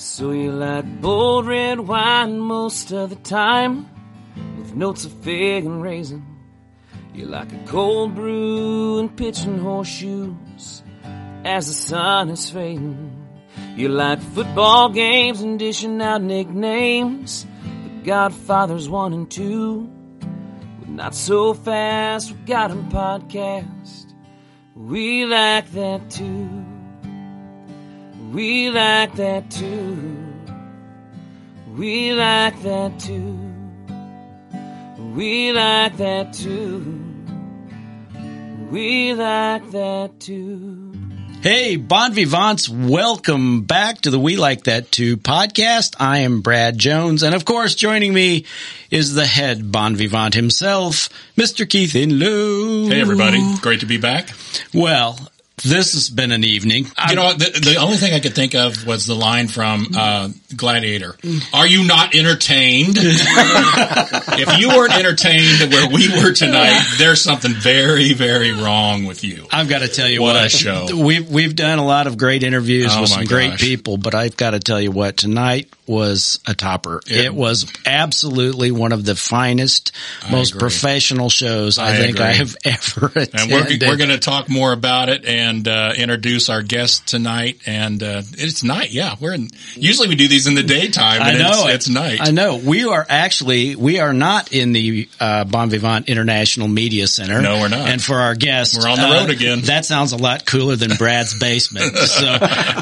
So you like bold red wine most of the time with notes of fig and raisin. You like a cold brew and pitching horseshoes as the sun is fading. You like football games and dishing out nicknames. The Godfathers one and two. With not so fast, we got 'em podcast. We like that too. We like that too. We like that too. We like that too. We like that too. Hey, Bon Vivants, welcome back to the We Like That Too podcast. I am Brad Jones, and of course, joining me is the head Bon Vivant himself, Mr. Keith Inlow. Hey everybody, great to be back. Well, this has been an evening. You know, the, the only thing I could think of was the line from uh, Gladiator. Are you not entertained? if you weren't entertained where we were tonight, there's something very, very wrong with you. I've got to tell you What what, a show. We've we've done a lot of great interviews Oh, with some great people, but I've got to tell you what tonight was a topper. It- It, was absolutely one of the finest, most agree. professional shows I, I think I have ever attended. And we're, we're going to talk more about it and uh, introduce our guest tonight. And uh, it's night. Yeah, we're in. Usually we do these in the daytime, I know it's, it's night. I know. We are actually we are not in the uh, Bon Vivant International Media Center. No, we're not. And for our guest, We're on the road again. That sounds a lot cooler than Brad's basement. so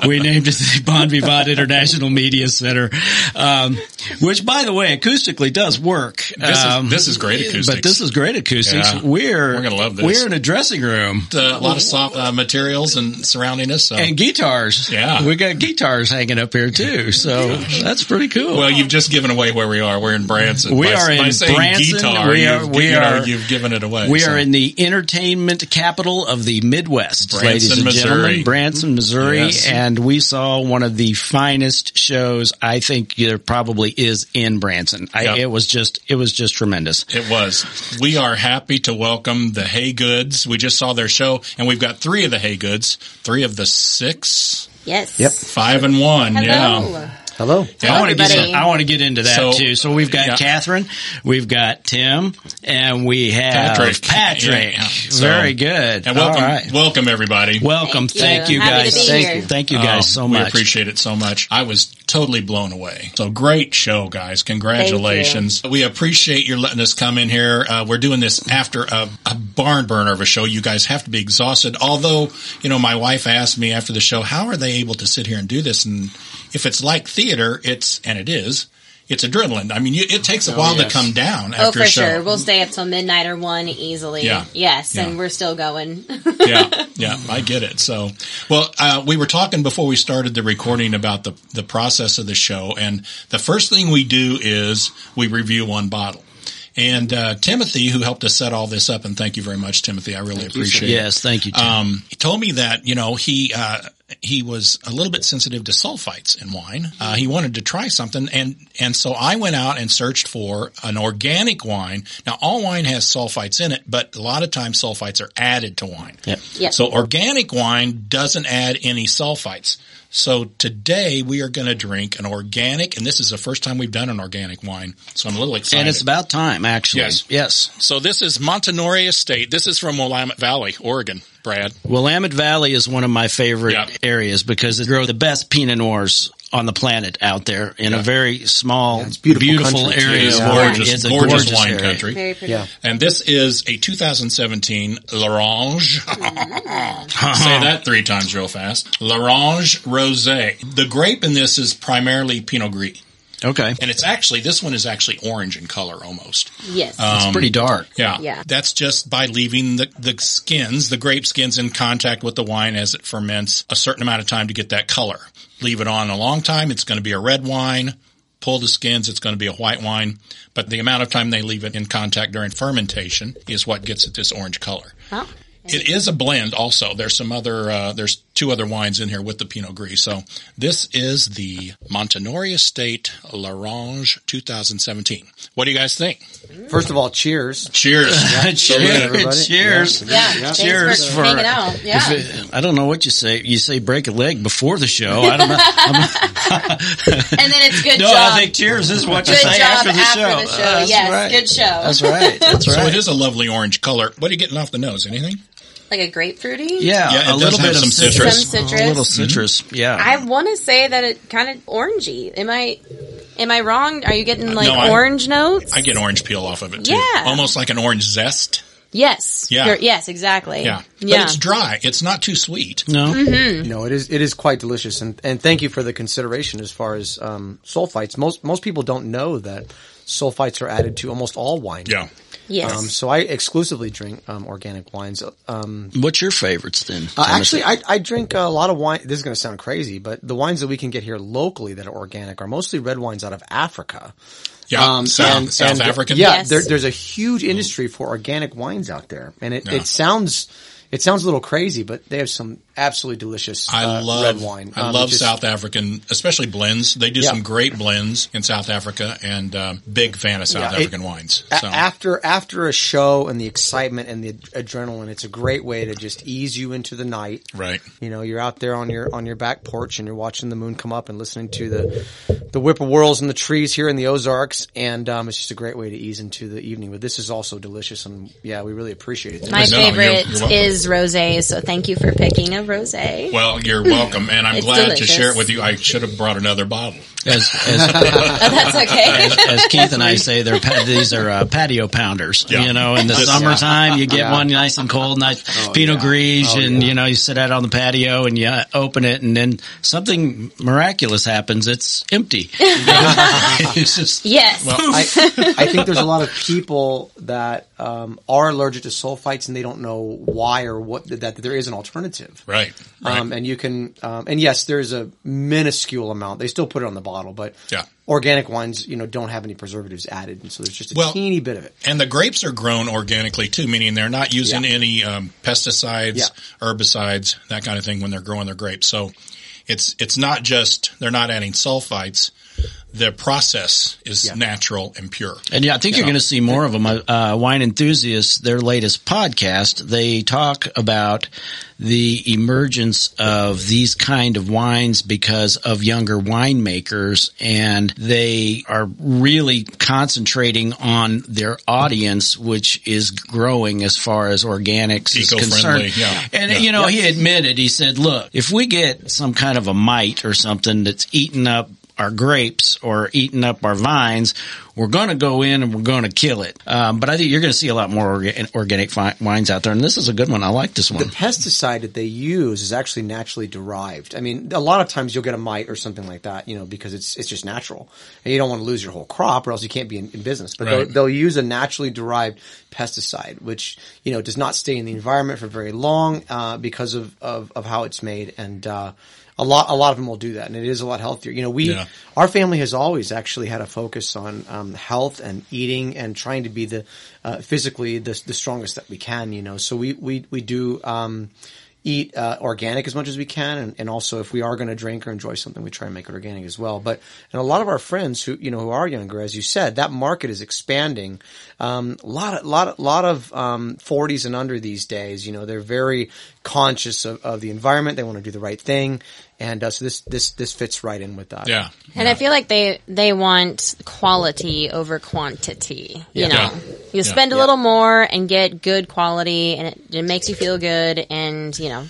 we named it the Bon Vivant International Media Center, um, which, by the way, acoustically does work. This is- Um, this is great acoustics. But this is great acoustics. Yeah. We're We're gonna love this. We're in a dressing room. Uh, a lot of soft uh, materials and surrounding us. So. And guitars. Yeah. We got guitars hanging up here too. So that's pretty cool. Well, you've just given away where we are. We're in Branson. We by, are in Branson. Guitar, We are- you've, we you know, are- you've given it away. We so. are in the entertainment capital of the Midwest, Branson, ladies and gentlemen. Branson, Missouri. Yes. And we saw one of the finest shows I think there probably is in Branson. I, Yep. It was just, it was just tremendous. It was. We are happy to welcome the Haygoods. We just saw their show, and we've got three of the Haygoods, three of the six, Yes. Yep. five and one. Yeah. Hello. Hello. Yeah. I want to get. In, I want to get into that So, too. So we've got yeah. Catherine, we've got Tim, and we have Patrick. Patrick. Yeah. So- Very good. And welcome, All right. welcome everybody. Welcome. Thank Thank you. you, Happy guys. to be Thank here. you. Thank you Oh, guys so much. we appreciate it so much. I was totally blown away. So great show, guys. Congratulations. We appreciate your letting us come in here. Uh, we're doing this after a, a barn burner of a show. You guys have to be exhausted. Although, you know, my wife asked me after the show, how are they able to sit here and do this? And if it's like theater, it's, and it is, it's adrenaline. I mean, you, it takes a while yes. to come down Oh, after for a show. sure. We'll stay up till midnight or one easily. Yeah. Yes, Yeah. and we're still going. yeah, yeah, I get it. So, well, uh, we were talking before we started the recording about the the process of the show, and the first thing we do is we review one bottle. And uh, Timothy, who helped us set all this up, and thank you very much, Timothy. I really appreciate it. Yes, thank you. Tim. Um, he told me that you know he uh, he was a little bit sensitive to sulfites in wine. Uh, he wanted to try something, and and so I went out and searched for an organic wine. Now, all wine has sulfites in it, but a lot of times sulfites are added to wine. Yep. Yep. So organic wine doesn't add any sulfites. So today we are going to drink an organic, and this is the first time we've done an organic wine. So I'm a little excited. and it's about time, actually. Yes. Yes. so this is Montinore Estate. This is from Willamette Valley, Oregon. Brad. Willamette Valley is one of my favorite Yeah. areas because it grow the best Pinot Noirs on the planet out there in a very small, it's beautiful country, area. It is of gorgeous, wine. It's a gorgeous, gorgeous wine area. country. Very pretty. Yeah. And this is a 2017 L'Orange. Say that three times real fast. L'Orange Rosé. The grape in this is primarily Pinot Gris. Okay. And it's actually, this one is actually orange in color almost. Yes. It's pretty dark. Yeah. Yeah. That's just by leaving the, the skins, the grape skins in contact with the wine as it ferments a certain amount of time to get that color. Leave it on a long time. It's going to be a red wine. Pull the skins. It's going to be a white wine. But the amount of time they leave it in contact during fermentation is what gets it this orange color. Oh. It is a blend also. There's some other, uh, there's two other wines in here with the Pinot Gris. So this is the Montinore Estate L'Orange 2017. What do you guys think? First of all, cheers. Cheers. cheers. everybody. Cheers. Yeah. Thanks Cheers for, for- hanging out. Yeah. If it- I don't know what you say. You say break a leg before the show. I don't know. and then it's good no, job. I think cheers is what you good say job after the show. the show. That's yes, right. good show. That's right. That's right. So right. it is a lovely orange color. What are you getting off the nose? Anything? Like a grapefruity. yeah, Yeah, it a does little have bit some of citrus. Some citrus. A little citrus. Yeah. I want to say that it kind of orangey. Am I? Am I wrong? Are you getting like No, I- orange notes? I get orange peel off of it too. Yeah. Almost like an orange zest. yes. Yeah. You're- yes. Exactly. Yeah. But Yeah. it's dry. It's not too sweet. no. Mm-hmm. No, it is it is quite delicious, and and thank you for the consideration as far as um, sulfites. Most most people don't know that sulfites are added to almost all wine. Yeah. Yes. Um, so I exclusively drink um, organic wines. Um, What's your favorites then? uh, actually, I, I drink a lot of wine. This is going to sound crazy, but the wines that we can get here locally that are organic are mostly red wines out of Africa. Yeah. Um, South, and- South and, African. Yeah, Yes. there, there's a huge industry for organic wines out there, and it, Yeah. it sounds it sounds a little crazy, but they have some absolutely delicious I uh, love red wine. I Um, love just- South African, especially blends. They do Yeah. some great blends in South Africa, and um, big fan of South Yeah, it- African wines. A- after after a show and the excitement and the ad- adrenaline, it's a great way to just ease you into the night. right, You know, you're out there on your on your back porch and you're watching the moon come up and listening to the the whippoorwills in the trees here in the Ozarks, and um, it's just a great way to ease into the evening. But this is also delicious, and yeah, we really appreciate it. My No, you're- favorite you're is rosé, so thank you for picking a rosé. well, you're welcome, and I'm It's glad delicious. to share it with you. I should have brought another bottle. as, as, That's okay. as Keith and I say, they're pa- these are uh, patio pounders. Yeah. You know, in the This- summertime, you get Yeah. one nice and cold, nice Pinot yeah. Gris, Oh, and yeah. you know, you sit out on the patio and you open it, and then something miraculous happens. It's empty. it's just yes. I, I think there's a lot of people that um, are allergic to sulfites and they don't know why or what that there is an alternative. Right, right. Um, and you can, um, and yes, there's a minuscule amount. They still put it on the bottle, but Yeah. organic wines, you know, don't have any preservatives added, and so there's just a Well- teeny bit of it. And the grapes are grown organically too, meaning they're not using Yeah. any um, pesticides, Yeah. herbicides, that kind of thing when they're growing their grapes. So it's it's not just they're not adding sulfites. The process is Yeah. natural and pure. And yeah, I think you're going to see more of them. Uh, Wine Enthusiasts, their latest podcast, they talk about the emergence of these kind of wines because of younger winemakers and they are really concentrating on their audience, which is growing as far as organics is concerned. yeah. And Yeah. you know, he admitted, he said, look, if we get some kind of a mite or something that's eating up our grapes or eating up our vines, we're going to go in and we're going to kill it. Um, but I think you're going to see a lot more orga- organic fi- wines out there, and this is a good one. I like this one. The pesticide that they use is actually naturally derived. I mean, a lot of times you'll get a mite or something like that, you know, because it's it's just natural, and you don't want to lose your whole crop, or else you can't be in, in business. But they'll, they'll use a naturally derived pesticide, which you know does not stay in the environment for very long uh, because of, of of how it's made, and uh, a lot a lot of them will do that, and it is a lot healthier. You know, we Yeah. our family has always actually had a focus on um, health and eating and trying to be the uh, physically the, the strongest that we can. You know, so we we we do. Um, Eat uh, organic as much as we can, and, and also if we are going to drink or enjoy something, we try and make it organic as well. But and a lot of our friends who you know who are younger, as you said, that market is expanding. Um, a lot of lot of, lot of um, 40s and under these days. You know, they're very conscious of, of the environment. They want to do the right thing, and uh, so this this this fits right in with that. Yeah. And I feel like they they want quality over quantity. Yeah. You know, Yeah. you spend a Yeah. little more and get good quality, and it, it makes you feel good. And you know,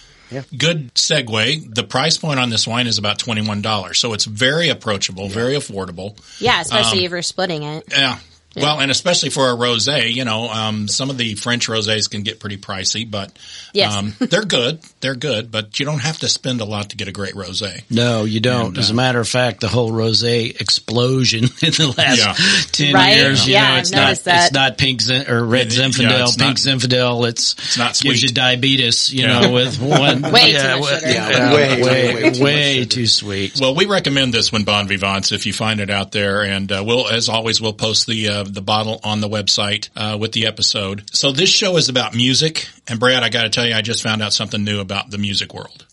Good segue. The price point on this wine is about twenty one dollars, so it's very approachable, very affordable. yeah, especially Um, if you're splitting it. Yeah. Well, and especially for a rosé, you know, um, some of the French rosés can get pretty pricey, but Yes. um, they're good. They're good, but you don't have to spend a lot to get a great rosé. No, you don't. And, As a uh, matter of fact, the whole rosé explosion in the last Yeah. ten Right? years, you Yeah, know, I've it's not that. it's not pink Zin- or red Yeah, Zinfandel, it's pink not- Zinfandel. It's It's not sweet. gives you diabetes, you Yeah. know, with one Way too yeah, much sugar. yeah, Yeah, way, way, way, way too much sugar. too sweet. Well, we recommend this one, Bon Vivants, if you find it out there. And uh, we'll, as always, we'll post the uh, the bottle on the website uh, with the episode. So this show is about music. And Brad, I got to tell you, I just found out something new about the music world.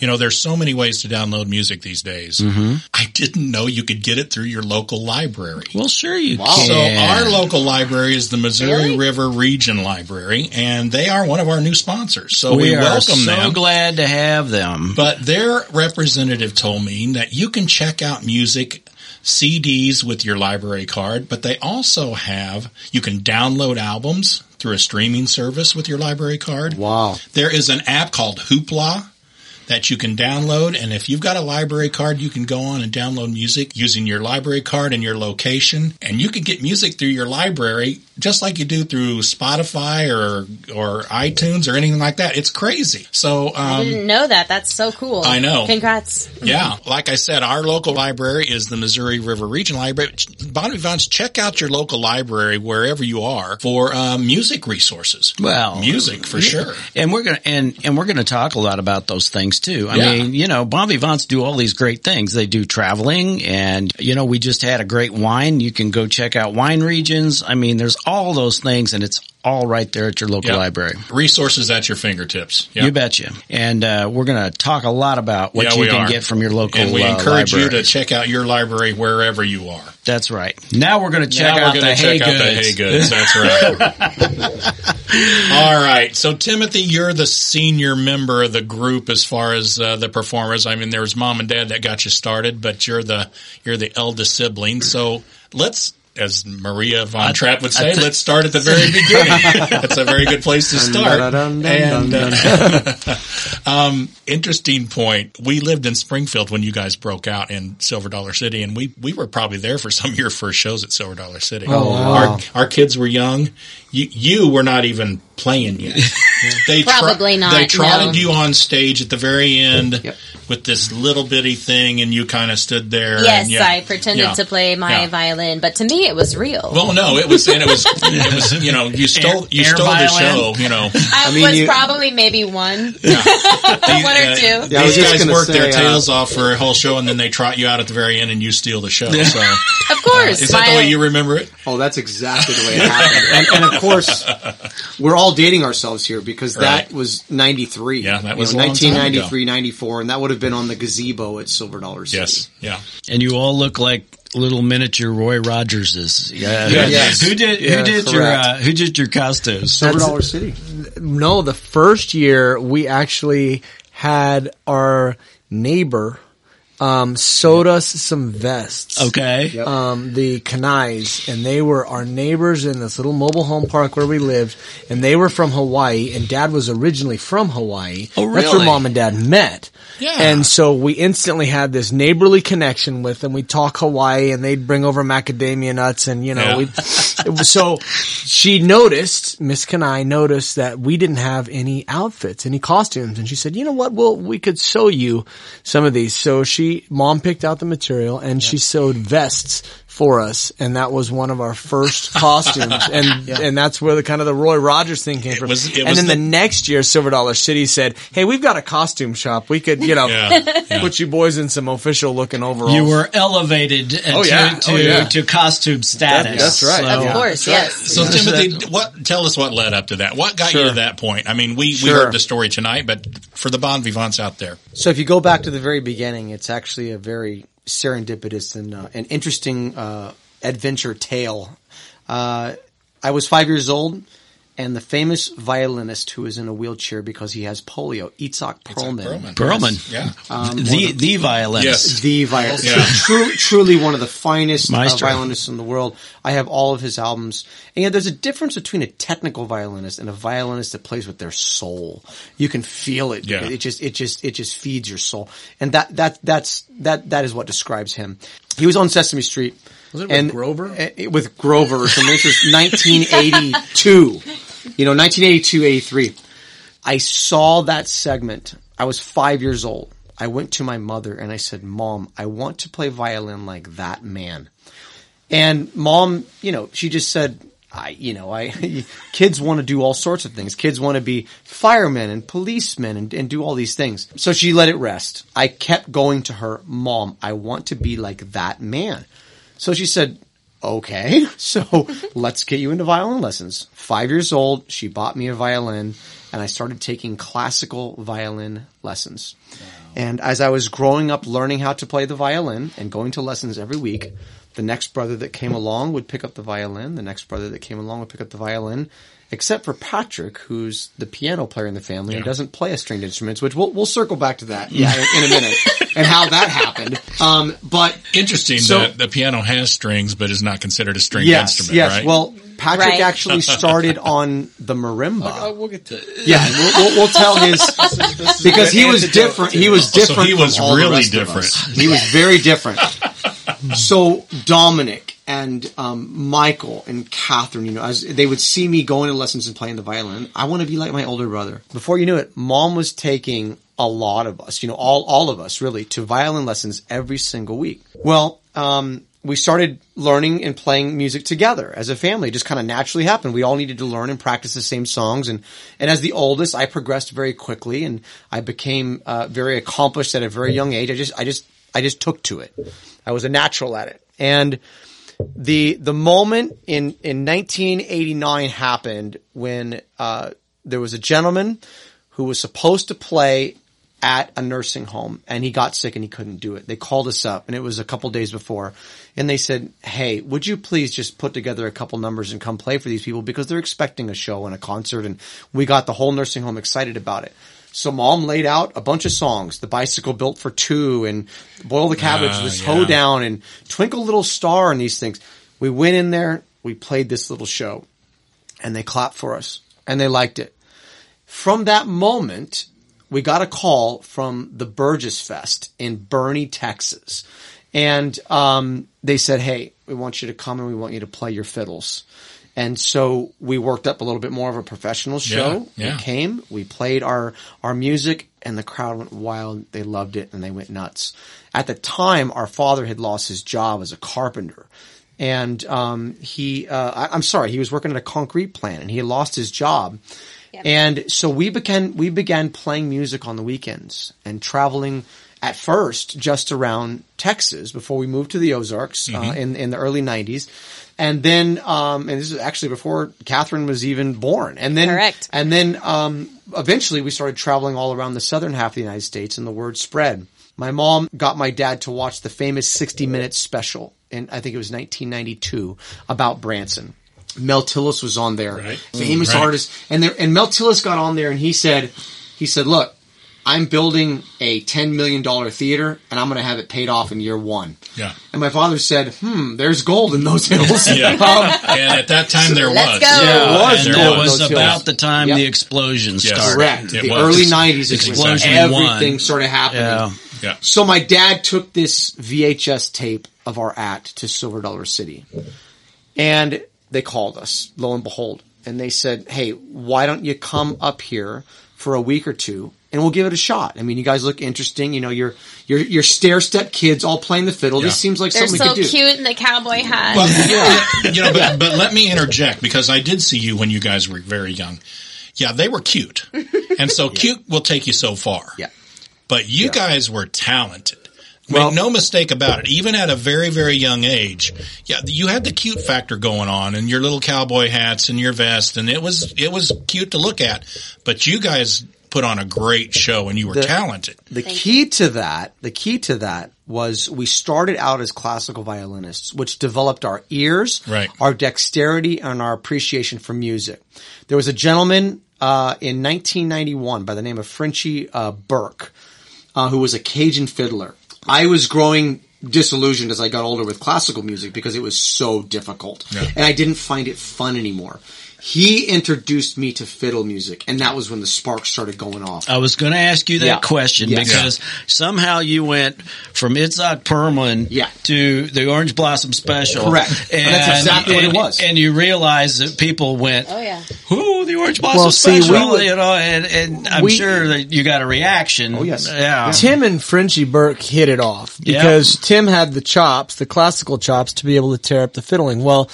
You know, there's so many ways to download music these days. Mm-hmm. I didn't know you could get it through your local library. Well, sure you Wow. can. So our local library is the Missouri Really? River Region Library, and they are one of our new sponsors. So we, we, are welcome so them. glad to have them. But their representative told me that you can check out music CDs with your library card, but they also have, you can download albums through a streaming service with your library card. Wow. There is an app called Hoopla that you can download. And if you've got a library card, you can go on and download music using your library card and your location. And you can get music through your library just like you do through Spotify or, or iTunes or anything like that. It's crazy. So, I um, didn't know that. That's so cool. I know. Congrats. yeah, like I said, our local library is the Missouri River Region Library. Bon Vivants, check out your local library wherever you are for um, music resources. Well, music for sure. And we're gonna and and we're gonna talk a lot about those things too. I Yeah. mean, you know, Bon Vivants do all these great things. They do traveling, and you know, we just had a great wine. You can go check out wine regions. I mean, there's all those things, and it's all right there at your local Yep. library. Resources at your fingertips. Yep. You betcha. And uh, we're gonna talk a lot about what Yeah, you can are. get from your local. and we uh, encourage you to check out your library wherever you are. That's right. Now we're gonna check out the check hay out the hay goods. goods. That's right. All right. So Timothy, you're the senior member of the group as far as uh, the performers. I mean, there was mom and dad that got you started, but you're the you're the eldest sibling. So let's. As Maria von Trapp would say, let's start at the very beginning. That's a very good place to start. And uh, um, interesting point. We lived in Springfield when you guys broke out in Silver Dollar City, and we we were probably there for some of your first shows at Silver Dollar City. Oh, wow. Our our kids were young. You you were not even playing yet. They Probably not, They trotted no. you on stage at the very end Yep. With this little bitty thing, and you kind of stood there. Yes, and yeah, I pretended yeah, to play my yeah. violin, but to me it was real. Well, no, it was, and it was, it was, you know, you stole, you air stole the show, you know. I, mean, was you- probably maybe one. These, One or uh, two. Yeah, these guys gonna work their say, uh, tails off for a whole show, and then they trot you out at the very end, and you steal the show. So, Of course. Uh, is that the way uh, you remember it? Oh, that's exactly the way it happened. and, and of course, we're all dating ourselves here because that was 93. Yeah, that You was know, a long 1993, 94, and that would have been on the gazebo at Silver Dollar City. Yes, yeah. And you all look like little miniature Roy Rogerses. Yeah. Yes. Who did Yeah, who did your correct. uh, who did your costumes? Silver That's- Dollar City. No, the first year we actually had our neighbor um, sewed us some vests. Okay. Um, the Kanais, and they were our neighbors in this little mobile home park where we lived, and they were from Hawaii, and Dad was originally from Hawaii. Oh, really? That's where Mom and Dad met. Yeah. And so we instantly had this neighborly connection with them. We'd talk Hawaii, and they'd bring over macadamia nuts, and you know, Yeah. we. So she noticed, Miss Kanai noticed that we didn't have any outfits, any costumes, and she said, "You know what? Well, we could sew you some of these." So she, mom picked out the material, and she sewed vests for us, and that was one of our first costumes, and and that's where the kind of the Roy Rogers thing came from. was- and then the- the, next year, Silver Dollar City said, "Hey, we've got a costume shop. We could, you know, Yeah, yeah. put you boys in some official looking overalls." You were elevated uh, Oh, to, yeah. to, Oh, yeah. to costume status. that's right. So- Of course, yes. So Timothy, what? Tell us what led up to that. What got you to that point? I mean, we we heard the story tonight, but for the bon vivants out there, So if you go back to the very beginning, it's actually a very serendipitous and uh, an interesting uh, adventure tale. Uh, I was five years old, and the famous violinist who is in a wheelchair because he has polio, Itzhak Perlman, Perlman. yeah, the the violinist. Yes. the violinist, Yeah. True, truly one of the finest uh, violinists in the world. I have all of his albums, and yet there's a difference between a technical violinist and a violinist that plays with their soul. You can feel it. Yeah. It just, it just, it just feeds your soul, and that, that, that's that, that is what describes him. He was on Sesame Street. Was it with and- Grover? eh, with Grover. So this was 1982. You know, 1982, 83. I saw that segment. I was five years old. I went to my mother and I said, Mom, I want to play violin like that man. And mom, you know, she just said, I, you know, I, kids want to do all sorts of things. Kids want to be firemen and policemen and, and do all these things. So she let it rest. I kept going to her, Mom, I want to be like that man. So she said, okay, so let's get you into violin lessons. Five years old, she bought me a violin and I started taking classical violin lessons. And as I was growing up learning how to play the violin and going to lessons every week, the next brother that came along would pick up the violin. The next brother that came along would pick up the violin, except for Patrick, who's the piano player in the family and doesn't play a stringed instruments, which we'll, we'll circle back to that yeah, in, in a minute and how that happened. Um, but Interesting So- that the piano has strings, but is not considered a stringed yes, instrument, yes. right? Well, Patrick Right. actually started on the marimba. we'll get to it. Yeah, we'll, we'll, we'll tell his because he was different. He was So different. he was from all the really rest different. He was very different. so Dominic and um, Michael and Catherine, you know, as they would see me going to lessons and playing the violin, I want to be like my older brother. Before you knew it, Mom was taking a lot of us, you know, all all of us really, to violin lessons every single week. Well, um, we started learning and playing music together as a family. It just kind of naturally happened. We all needed to learn and practice the same songs. And, and as the oldest, I progressed very quickly and I became, uh, very accomplished at a very young age. I just, I just, I just took to it. I was a natural at it. And the, the moment in, in 1989 happened when, uh, there was a gentleman who was supposed to play at a nursing home and he got sick and he couldn't do it. They called us up and it was a couple days before and they said, Hey, would you please just put together a couple numbers and come play for these people because they're expecting a show and a concert and we got the whole nursing home excited about it. So mom laid out a bunch of songs, the bicycle built for two and boil the cabbage, Ah, the hoe yeah. down and twinkle little star and these things. We went in there, we played this little show and they clapped for us and they liked it. From that moment, we got a call from the Berges Fest in Boerne, Texas. And um, they said, hey, we want you to come and we want you to play your fiddles. And so we worked up a little bit more of a professional show. Yeah, yeah. We came, we played our, our music and the crowd went wild. They loved it and they went nuts. At the time, our father had lost his job as a carpenter. And, um, he, uh, I, I'm sorry, he was working at a concrete plant and he had lost his job. And so we began, we began playing music on the weekends and traveling at first just around Texas before we moved to the Ozarks, uh, in, in the early nineties. And then, um, and this is actually before Catherine was even born. And then, Correct. and then, um, eventually we started traveling all around the southern half of the United States and the word spread. My mom got my dad to watch the famous 60 Minutes special in, I think it was 1992 about Branson. Mel Tillis was on there, Right. famous Right. artist. And there, and Mel Tillis got on there and he said, he said, look, I'm building a $10 million theater and I'm going to have it paid off in year one. Yeah. And my father said, hmm, there's gold in those hills. Yeah. Um, and at that time there Let's was. go. There was and gold that was about hills. the time Yep. the explosion Yes. started. Correct. It the was. early 90s Explosion everything one. started happening. Yeah. Yeah. So my dad took this VHS tape of our act to Silver Dollar City. And they called us, lo and behold. And they said, hey, why don't you come up here for a week or two and we'll give it a shot. I mean, you guys look interesting. You know, you're, you're, you're stair step kids all playing the fiddle. This seems like They're something so we could do. cute in the cowboy hat. Well, you know, but, but let me interject because I did see you when you guys were very young. Yeah, they were cute. And so cute will take you so far. Yeah. But you guys were talented. Well- Make no mistake about it. Even at a very, very young age, yeah, you had the cute factor going on and your little cowboy hats and your vest and it was, it was cute to look at. But you guys put on a great show and you were The- talented. The key to that, the key to that was we started out as classical violinists, which developed our ears, Right. our dexterity, and our appreciation for music. There was a gentleman uh, in 1991 by the name of Frenchie uh, Burke, uh, who was a Cajun fiddler. I was growing disillusioned as I got older with classical music because it was so difficult, and I didn't find it fun anymore. He introduced me to fiddle music, and that was when the sparks started going off. I was going to ask you that Yeah. question Yes. because somehow you went from Itzhak Perlman Yeah. to the Orange Blossom Special. Correct. And that's exactly what it was. And you realized that people went, oh yeah. "Who the Orange Blossom Well, see, we Special?" would- you know, and, and I'm We- sure that you got a reaction. Oh, yes. yeah. Tim and Frenchie Burke hit it off because Tim had the chops, the classical chops to be able to tear up the fiddling. Well,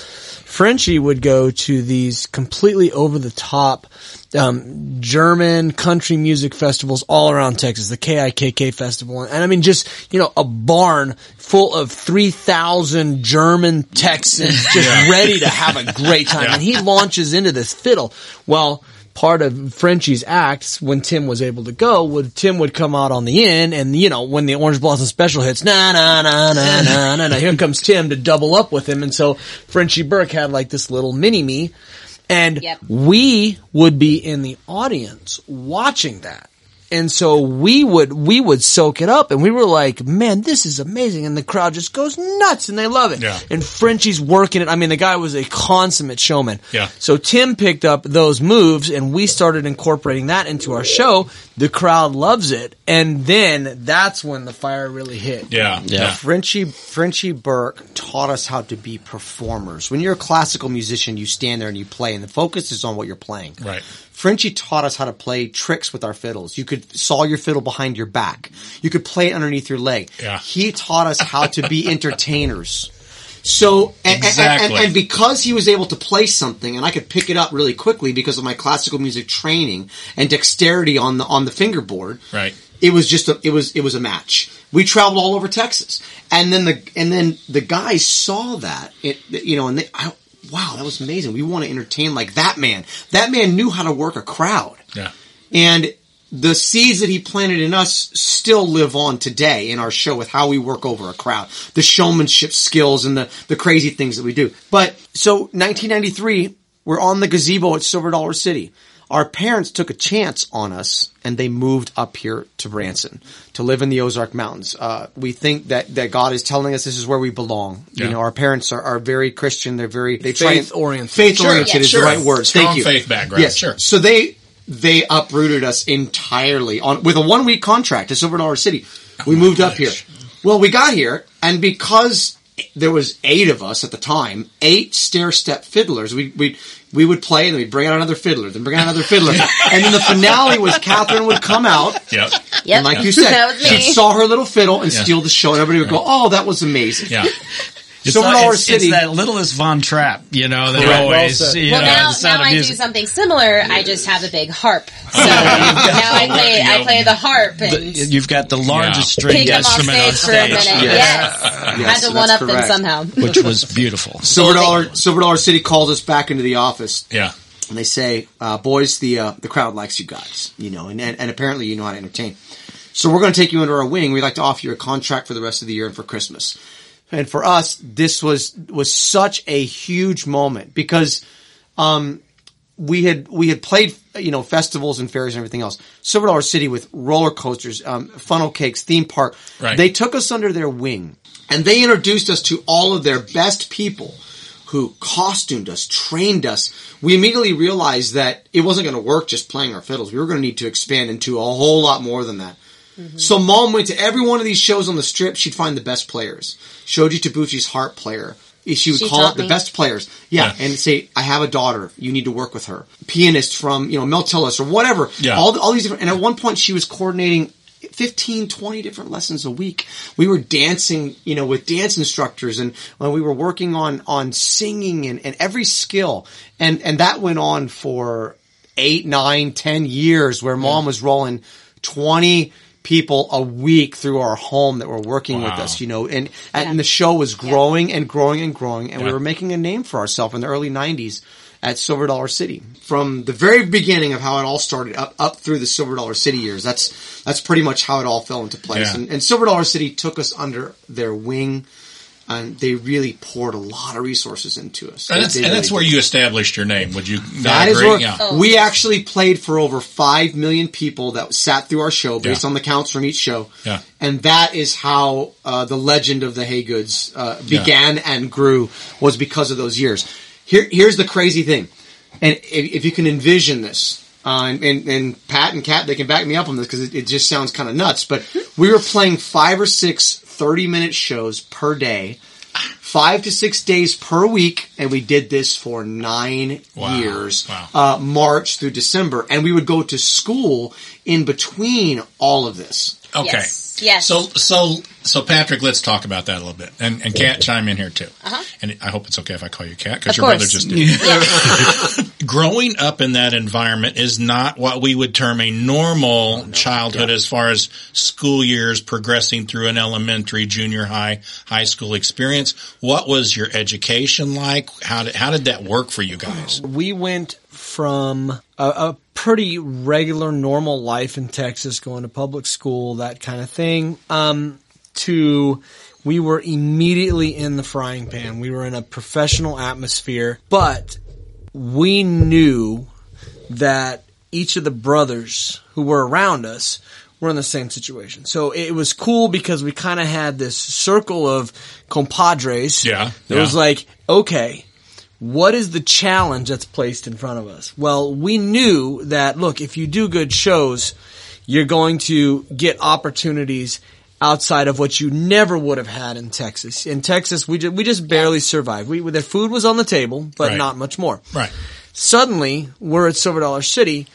Frenchie would go to these completely over the top um, German country music festivals all around Texas, the KIKK festival, and I mean just you know a barn full of three thousand German Texans just ready to have a great time, and he launches into this fiddle. Well, part of Frenchie's acts when Tim was able to go would Tim would come out on the end and you know when the Orange Blossom special hits na na na na na na na here comes Tim to double up with him and so Frenchie Burke had like this little mini me and Yep. we would be in the audience watching that. And so we would, we would soak it up and we were like, man, this is amazing. And the crowd just goes nuts and they love it. Yeah. And Frenchie's working it. I mean, the guy was a consummate showman. Yeah. So Tim picked up those moves and we started incorporating that into our show. The crowd loves it. And then that's when the fire really hit. Yeah. Yeah. Frenchie Frenchie Burke taught us how to be performers. When you're a classical musician, you stand there and you play, and the focus is on what you're playing. Right. Frenchie taught us how to play tricks with our fiddles. You could saw your fiddle behind your back. You could play it underneath your leg. Yeah. He taught us how to be entertainers. So, and, and- and, and, because he was able to play something, and I could pick it up really quickly because of my classical music training and dexterity on the on the fingerboard, Right. it was just a it was it was a match. We traveled all over Texas, and then the and then the guys saw that it you know and they I, wow that was amazing. We want to entertain like that man. That man knew how to work a crowd, Yeah. and the seeds that he planted in us still live on today in our show with how we work over a crowd, the showmanship skills and the the crazy things that we do. But so 1993, we're on the gazebo at Silver Dollar City. Our parents took a chance on us and they moved up here to Branson to live in the Ozark Mountains. Uh, we think that, that God is telling us this is where we belong. You know, our parents are, are very Christian. They're very, they try and- Faith-oriented. Faith Sure, oriented yeah, is sure. the right word. Strong Thank you. faith background, Yes. sure. So they, they uprooted us entirely on, with a one week contract to Silver Dollar City. We moved up here. Well, we got here and because there was eight of us at the time, eight stair step fiddlers. We we we would play and then we'd bring out another fiddler, then bring out another fiddler, and then the finale was Catherine would come out. Yep. Yep. And like you said, That was me. she'd saw her little fiddle and Yeah. steal the show, and everybody would go, "Oh, that was amazing." Yeah. It's, Silver like- Dollar it's, City. it's that littlest Von Trapp, you know, that Correct. always, Well you Well, know, now, now of I do something similar. I just have a big harp. So now I play I play the harp and You've got the largest Yeah. string pick him off instrument on stage for a minute. Yes. Yes, Yes, had to that's one up them somehow. which was beautiful. Silver Dollar Silver Dollar City calls us back into the office Yeah. and they say, uh, "Boys, the uh, the crowd likes you guys, you know, and, and and apparently you know how to entertain. So we're going to take you under our wing. We'd like to offer you a contract for the rest of the year and for Christmas." And for us, this was was such a huge moment because um, we had we had played you know festivals and fairs and everything else. Silver Dollar City with roller coasters, um, funnel cakes, theme park. Right. They took us under their wing and they introduced us to all of their best people who costumed us, trained us. We immediately realized that it wasn't going to work just playing our fiddles. We were going to need to expand into a whole lot more than that. So mom went to every one of these shows on the strip. She'd find the best players. Shoji Tabuchi's harp player. She would She call taught up the me. best players. Yeah, Yeah. and say, "I have a daughter. You need to work with her." Pianist from you know Mel Tillis or whatever. Yeah. All all these different. And at one point, she was coordinating 15, 20 different lessons a week. We were dancing, you know, with dance instructors, and when we were working on on singing and, and every skill, and and that went on for eight, nine, ten years, where mom was rolling twenty people a week through our home that were working with us, you know, and and the show was growing and growing and growing, and we were making a name for ourselves in the early '90s at Silver Dollar City. From the very beginning of how it all started, up up through the Silver Dollar City years, that's that's pretty much how it all fell into place. Yeah. And, and Silver Dollar City took us under their wing, and they really poured a lot of resources into us. And that's, and that's really where did. you established your name. Would you not That is agree? where yeah. Oh. we actually played for over five million people that sat through our show based Yeah. on the counts from each show. Yeah. And that is how uh, the legend of the Haygoods uh, began and grew was because of those years. Here, here's the crazy thing, and if, if you can envision this, uh, and, and, and Pat and Kat, they can back me up on this because it, it just sounds kind of nuts. But we were playing five or six 30 minute shows per day, five to six days per week, and we did this for nine Wow. years, Wow. uh, March through December, and we would go to school in between all of this. Okay. Yes. Yes. So, so, so Patrick, let's talk about that a little bit. And, and Kat, chime in here too. Uh-huh. And I hope it's okay if I call you Kat because Of your brother just did. Growing up in that environment is not what we would term a normal childhood as far as school years progressing through an elementary, junior high, high school experience. What was your education like? How did, how did that work for you guys? we went from a, a pretty regular, normal life in Texas, going to public school, that kind of thing. Um, to we were immediately in the frying pan. We were in a professional atmosphere, but we knew that each of the brothers who were around us were in the same situation. So it was cool because we kind of had this circle of compadres. Yeah, It yeah. was like, okay, what is the challenge that's placed in front of us? Well, we knew that, look, if you do good shows, you're going to get opportunities outside of what you never would have had in Texas. In Texas, we just, we just barely survived. We, the food was on the table, but Right. not much more Right. suddenly we're at Silver Dollar City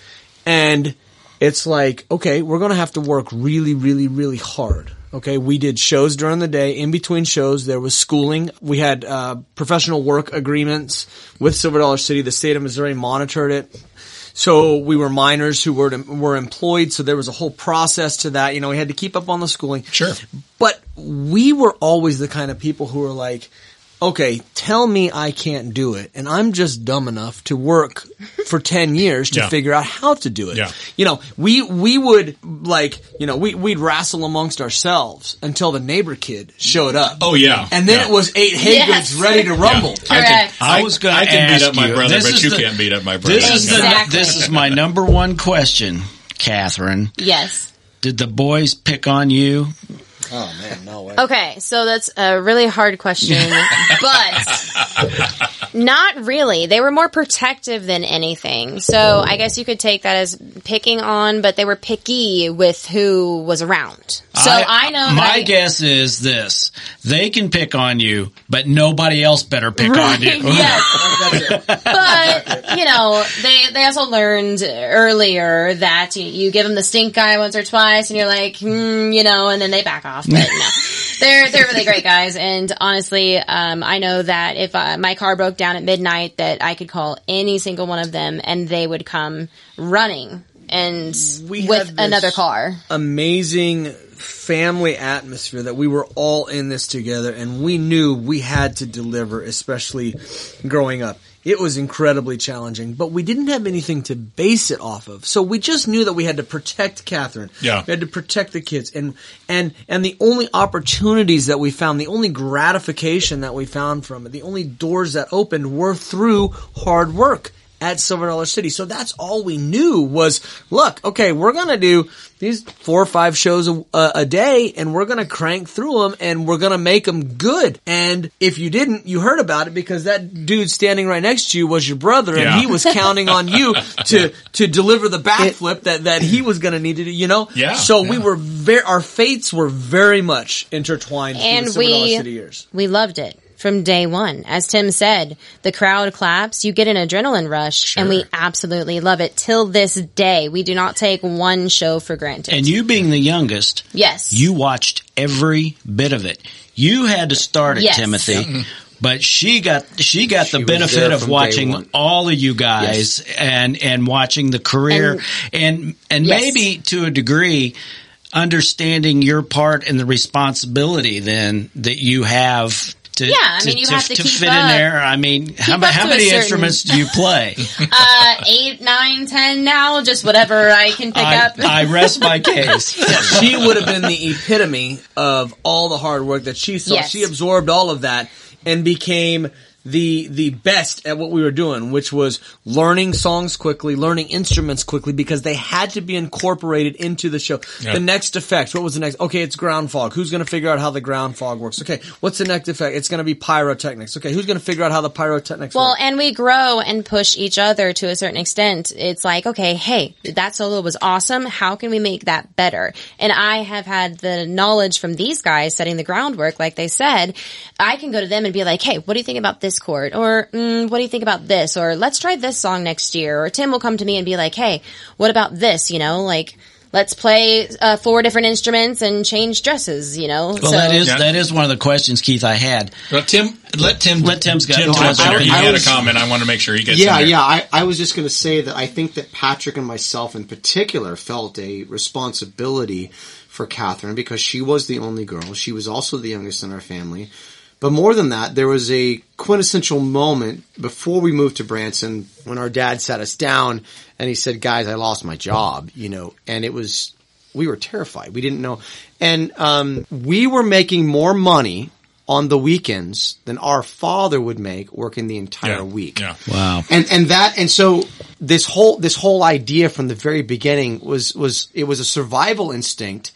and it's like, okay, we're going to have to work really, really, really hard. Okay. We did shows during the day. In between shows, there was schooling. We had, uh, professional work agreements with Silver Dollar City. The state of Missouri monitored it. So we were minors who were, were employed. So there was a whole process to that. You know, we had to keep up on the schooling. Sure. But we were always the kind of people who were like, okay, tell me I can't do it. And I'm just dumb enough to work for 10 years to Yeah. figure out how to do it. Yeah. You know, we, we would like, you know, we, we'd wrestle amongst ourselves until the neighbor kid showed up. Oh yeah. And then Yeah. it was eight hay Yes. goods ready to rumble. I can, Correct. I was gonna I can beat up my brother, This but you the- can't beat up my brother. This is the Exactly. this is my number one question, Catherine. Yes. Did the boys pick on you? Oh man, no way. Okay, so that's a really hard question, but not really. They were more protective than anything. So I guess you could take that as picking on, but they were picky with who was around. So I, know My I, guess is this: they can pick on you, but nobody else better pick on you. yes. but you know, they they also learned earlier that you, you give them the stink eye once or twice, and you're like, hmm, you know, and then they back off. But no, they're they're really great guys, and honestly, um, I know that if uh, my car broke down at midnight, that I could call any single one of them, and they would come running and We with another car. amazing family atmosphere that we were all in this together and we knew we had to deliver, especially growing up. It was incredibly challenging, but we didn't have anything to base it off of. So we just knew that we had to protect Catherine. Yeah. We had to protect the kids. And, and, and the only opportunities that we found, the only gratification that we found from it, the only doors that opened were through hard work at Silver Dollar City. So that's all we knew was, look, okay, we're gonna do these four or five shows a, a, a day and we're gonna crank through them and we're gonna make them good. And if you didn't, you heard about it because that dude standing right next to you was your brother Yeah. and he was counting on you to, to deliver the backflip that, that he was gonna need to do, you know? Yeah, So we were very, our fates were very much intertwined through And the Silver Dollar we- City years. We loved it from day one. As Tim said, the crowd claps, you get an adrenaline rush, and we absolutely love it. Till this day, we do not take one show for granted. And you being the youngest, yes. you watched every bit of it. You had to start it, Yes. Timothy. But she got she got She the benefit of watching all of you guys and and watching the career and and, Yes. maybe to a degree understanding your part and the responsibility then that you have to Yeah, I mean, you have to keep fit up- in there. I mean, how, keep ma- up how many certain- instruments do you play? uh, eight, nine, ten now, just whatever I can pick I, up. I rest my case. she would have been the epitome of all the hard work that she saw. Yes. She absorbed all of that and became the the best at what we were doing, which was learning songs quickly, learning instruments quickly because they had to be incorporated into the show. Yeah. The next effect, what was the next? Okay, it's ground fog. Who's going to figure out how the ground fog works? Okay, what's the next effect? It's going to be pyrotechnics. Okay, who's going to figure out how the pyrotechnics Well, work? and we grow and push each other to a certain extent. It's like, okay, hey, that solo was awesome. How can we make that better? And I have had the knowledge from these guys setting the groundwork, like they said. I can go to them and be like, hey, what do you think about this chord? Or mm, what do you think about this? Or let's try this song next year. Or Tim will come to me and be like, hey, what about this? You know, like. Let's play uh, four different instruments and change dresses. You know, Well, so that is Yeah. that is one of the questions, Keith. I had. Well, Tim, let Tim. Let Tim's got- Tim No, jump in I- He I had was- a comment. I want to make sure he gets. Yeah, in yeah. I, I was just going to say that I think that Patrick and myself in particular felt a responsibility for Catherine because she was the only girl. She was also the youngest in our family. But more than that, there was a quintessential moment before we moved to Branson when our dad sat us down and he said, guys, I lost my job, you know, and it was, we were terrified. We didn't know. And, um, we were making more money on the weekends than our father would make working the entire Yeah. week. Yeah. Wow. And and that and so this whole this whole idea from the very beginning was was it was a survival instinct,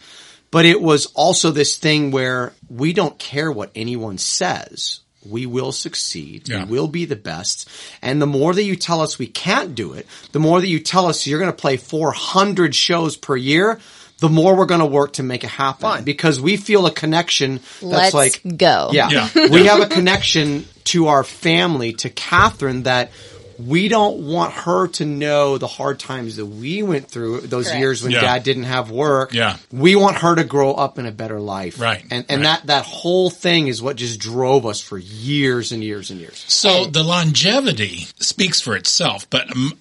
but it was also this thing where we don't care what anyone says. We will succeed. Yeah. We will be the best. And the more that you tell us we can't do it, the more that you tell us you're going to play 400 shows per year, the more we're going to work to make it happen. Because we feel a connection Let's that's like, go. yeah. Yeah. we have a connection to our family, to Catherine, that we don't want her to know the hard times that we went through those Correct. years when Yeah. dad didn't have work. Yeah. We want her to grow up in a better life. Right. And and Right. that that whole thing is what just drove us for years and years and years. So the longevity speaks for itself, but um,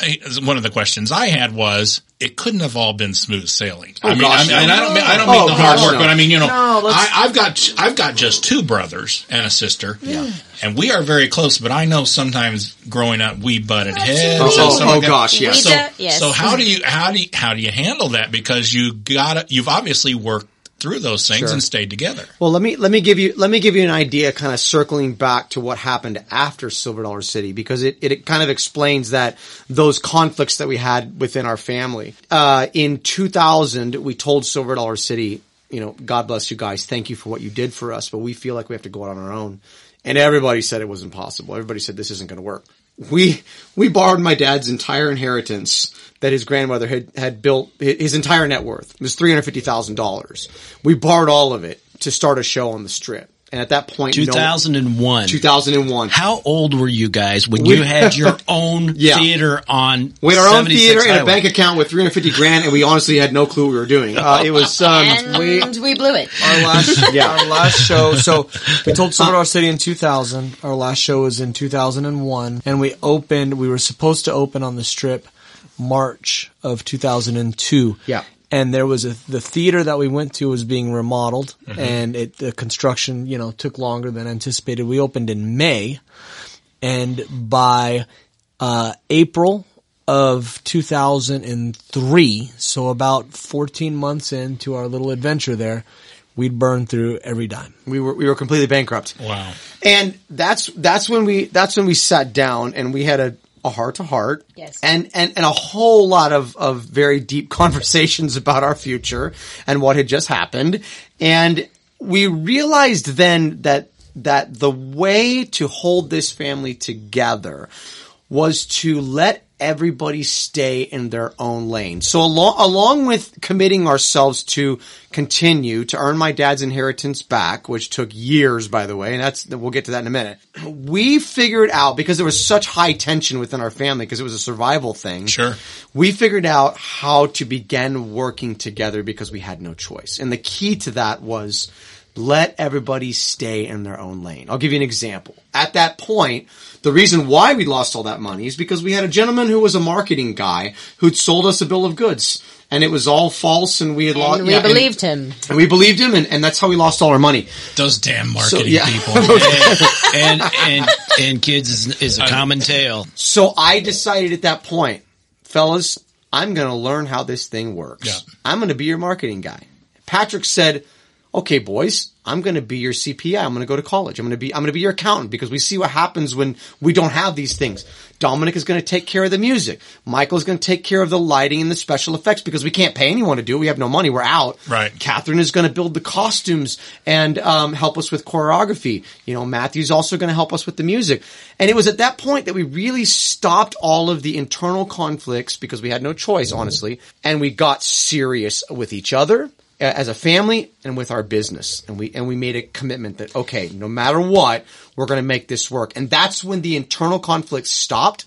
one of the questions I had was, it couldn't have all been smooth sailing. I mean, gosh, I mean, and I don't mean, I don't mean Oh, the hard gosh, work, no. but I mean, you know, No, I, I've got, I've got just two brothers and a sister. Yeah. And we are very close, but I know sometimes growing up we butted heads. Oh, oh, oh, like gosh, yeah. So, yes. so how do you, how do you, how do you handle that? Because you got you've obviously worked through those things Sure. and stayed together. Well, let me let me give you let me give you an idea, kind of circling back to what happened after Silver Dollar City, because it it kind of explains that those conflicts that we had within our family. Uh, in 2000, we told Silver Dollar City, you know, God bless you guys, thank you for what you did for us, but we feel like we have to go out on our own. And everybody said it was impossible. Everybody said this isn't going to work. We we borrowed my dad's entire inheritance that his grandmother had had built. His entire net worth was fifty thousand dollars. We borrowed all of it to start a show on the strip. And at that point, no- 2001. 2001. How old were you guys when We- you had your own Yeah. theater on We had our own 76 theater and a bank account with 350 grand, and we honestly had no clue what we were doing. Uh, it was, um, And we, blew it. Our last, Yeah. our last show. So we told Silver Dollar City in 2000. Our last show was in 2001, and we opened. We were supposed to open on the Strip March of 2002. Yeah. And there was a the theater that we went to was being remodeled, and it the construction you know took longer than anticipated. We opened in May, and by uh, April of 2003, so about 14 months into our little adventure there, we'd burned through every dime. we were we were completely bankrupt. Wow. And that's that's when we that's when we sat down and we had a a heart to heart. Yes. And and and a whole lot of of very deep conversations about our future and what had just happened. And we realized then that that the way to hold this family together was to let everybody stay in their own lane. So along, along with committing ourselves to continue to earn my dad's inheritance back, which took years, by the way, and that's, we'll get to that in a minute. We figured out, because there was such high tension within our family, because it was a survival thing. Sure. We figured out how to begin working together because we had no choice. And the key to that was let everybody stay in their own lane. I'll give you an example. At that point, the reason why we lost all that money is because we had a gentleman who was a marketing guy who'd sold us a bill of goods. And it was all false and we had lost. And we believed him. And we believed him and, and that's how we lost all our money. Those damn marketing yeah. people. and, and, and kids is, is a common tale. So I decided at that point, fellas, I'm going to learn how this thing works. Yeah. I'm going to be your marketing guy. Patrick said, okay, boys, I'm going to be your CPA. I'm going to go to college. I'm going to be, I'm going to be your accountant because we see what happens when we don't have these things. Dominic is going to take care of the music. Michael is going to take care of the lighting and the special effects because we can't pay anyone to do it. We have no money. We're out. Right. Catherine is going to build the costumes and um, help us with choreography. You know, Matthew's also going to help us with the music. And it was at that point that we really stopped all of the internal conflicts because we had no choice, honestly, and we got serious with each other as a family and with our business. And we and we made a commitment that okay, no matter what, we're going to make this work. And that's when the internal conflicts stopped.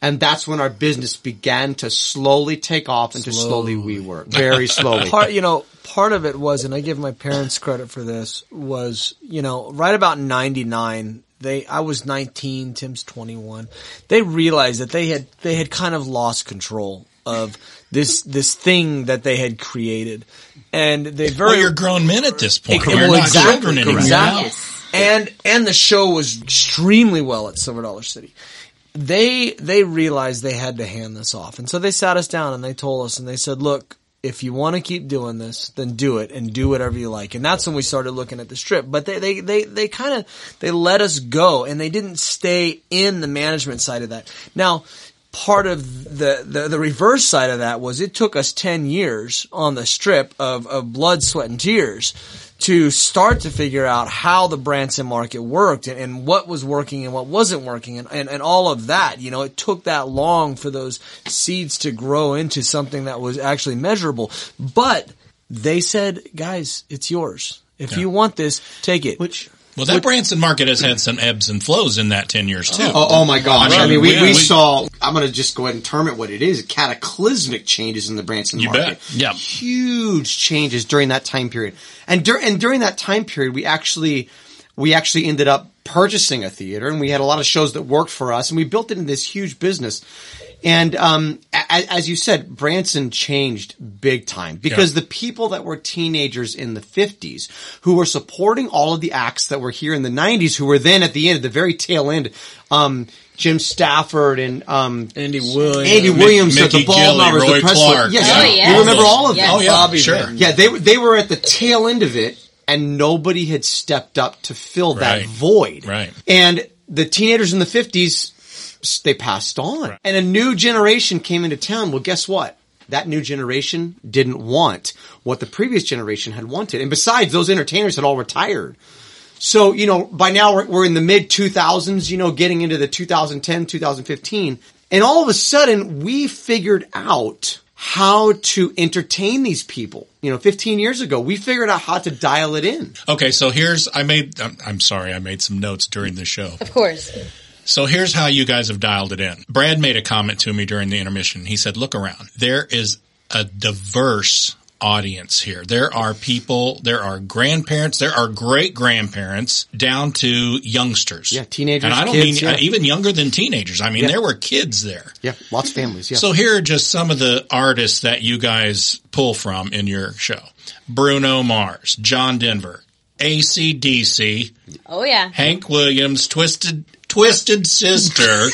And that's when our business began to slowly take off and to slowly we work. Very slowly. part you know part of it was and i give my parents credit for this was you know right about 99 they i was 19 tim's 21 they realized that they had they had kind of lost control of this this thing that they had created and they very well, you're grown men at this point. Well, You're not exactly, children anymore. exactly. now. and and the show was extremely well at Silver Dollar City. They they realized they had to hand this off, and so they sat us down and they told us and they said, "Look, if you want to keep doing this, then do it and do whatever you like." And that's when we started looking at the strip. But they they they they kind of they let us go, and they didn't stay in the management side of that. Now part of the, the, the reverse side of that was it took us 10 years on the strip of, of blood, sweat, and tears to start to figure out how the Branson market worked and, and what was working and what wasn't working and, and, and all of that. You know, it took that long for those seeds to grow into something that was actually measurable. But they said, guys, it's yours. If you want this, take it. Which Well, that Branson market has had some ebbs and flows in that 10 years too. Oh, oh my gosh! I mean, we, we- we, saw. I'm going to just go ahead and term it what it is: cataclysmic changes in the Branson You market. bet. Yeah. huge changes during that time period. And dur- and during that time period, we actually we actually ended up purchasing a theater, and we had a lot of shows that worked for us, and we built it in this huge business. And um, a- as you said, Branson changed big time because Yeah. the people that were teenagers in the 50s who were supporting all of the acts that were here in the 90s, who were then at the end, at the very tail end, um, Jim Stafford and um, Andy Williams. Andy Williams, Mickey the ball Gilley, numbers, Roy the press Clark. Yes, Yeah. you- Oh, you remember all of them. Yes. Oh, yeah, Bobby sure. Van. Yeah, they they were at the tail end of it, and nobody had stepped up to fill that void. Right. And the teenagers in the fifties, they passed on, and a new generation came into town. Well, guess what? That new generation didn't want what the previous generation had wanted, and besides, those entertainers had all retired. So, you know, by now we're, we're in the mid 2000s, you know, getting into the 2010, 2015. And all of a sudden we figured out how to entertain these people. You know, 15 years ago, we figured out how to dial it in. Okay, so here's, I made, I'm, I'm sorry, I made some notes during the show. Of course. So here's how you guys have dialed it in. Brad made a comment to me during the intermission. He said, look around. There is a diverse audience here. There are people, there are grandparents, there are great grandparents down to youngsters. Yeah, teenagers, And I don't kids, mean yeah. even younger than teenagers. I mean, Yeah. there were kids there. Yeah, lots of families. Yeah. So here are just some of the artists that you guys pull from in your show. Bruno Mars, John Denver, ACDC, Oh yeah. Hank Williams, Twisted Twisted Sister,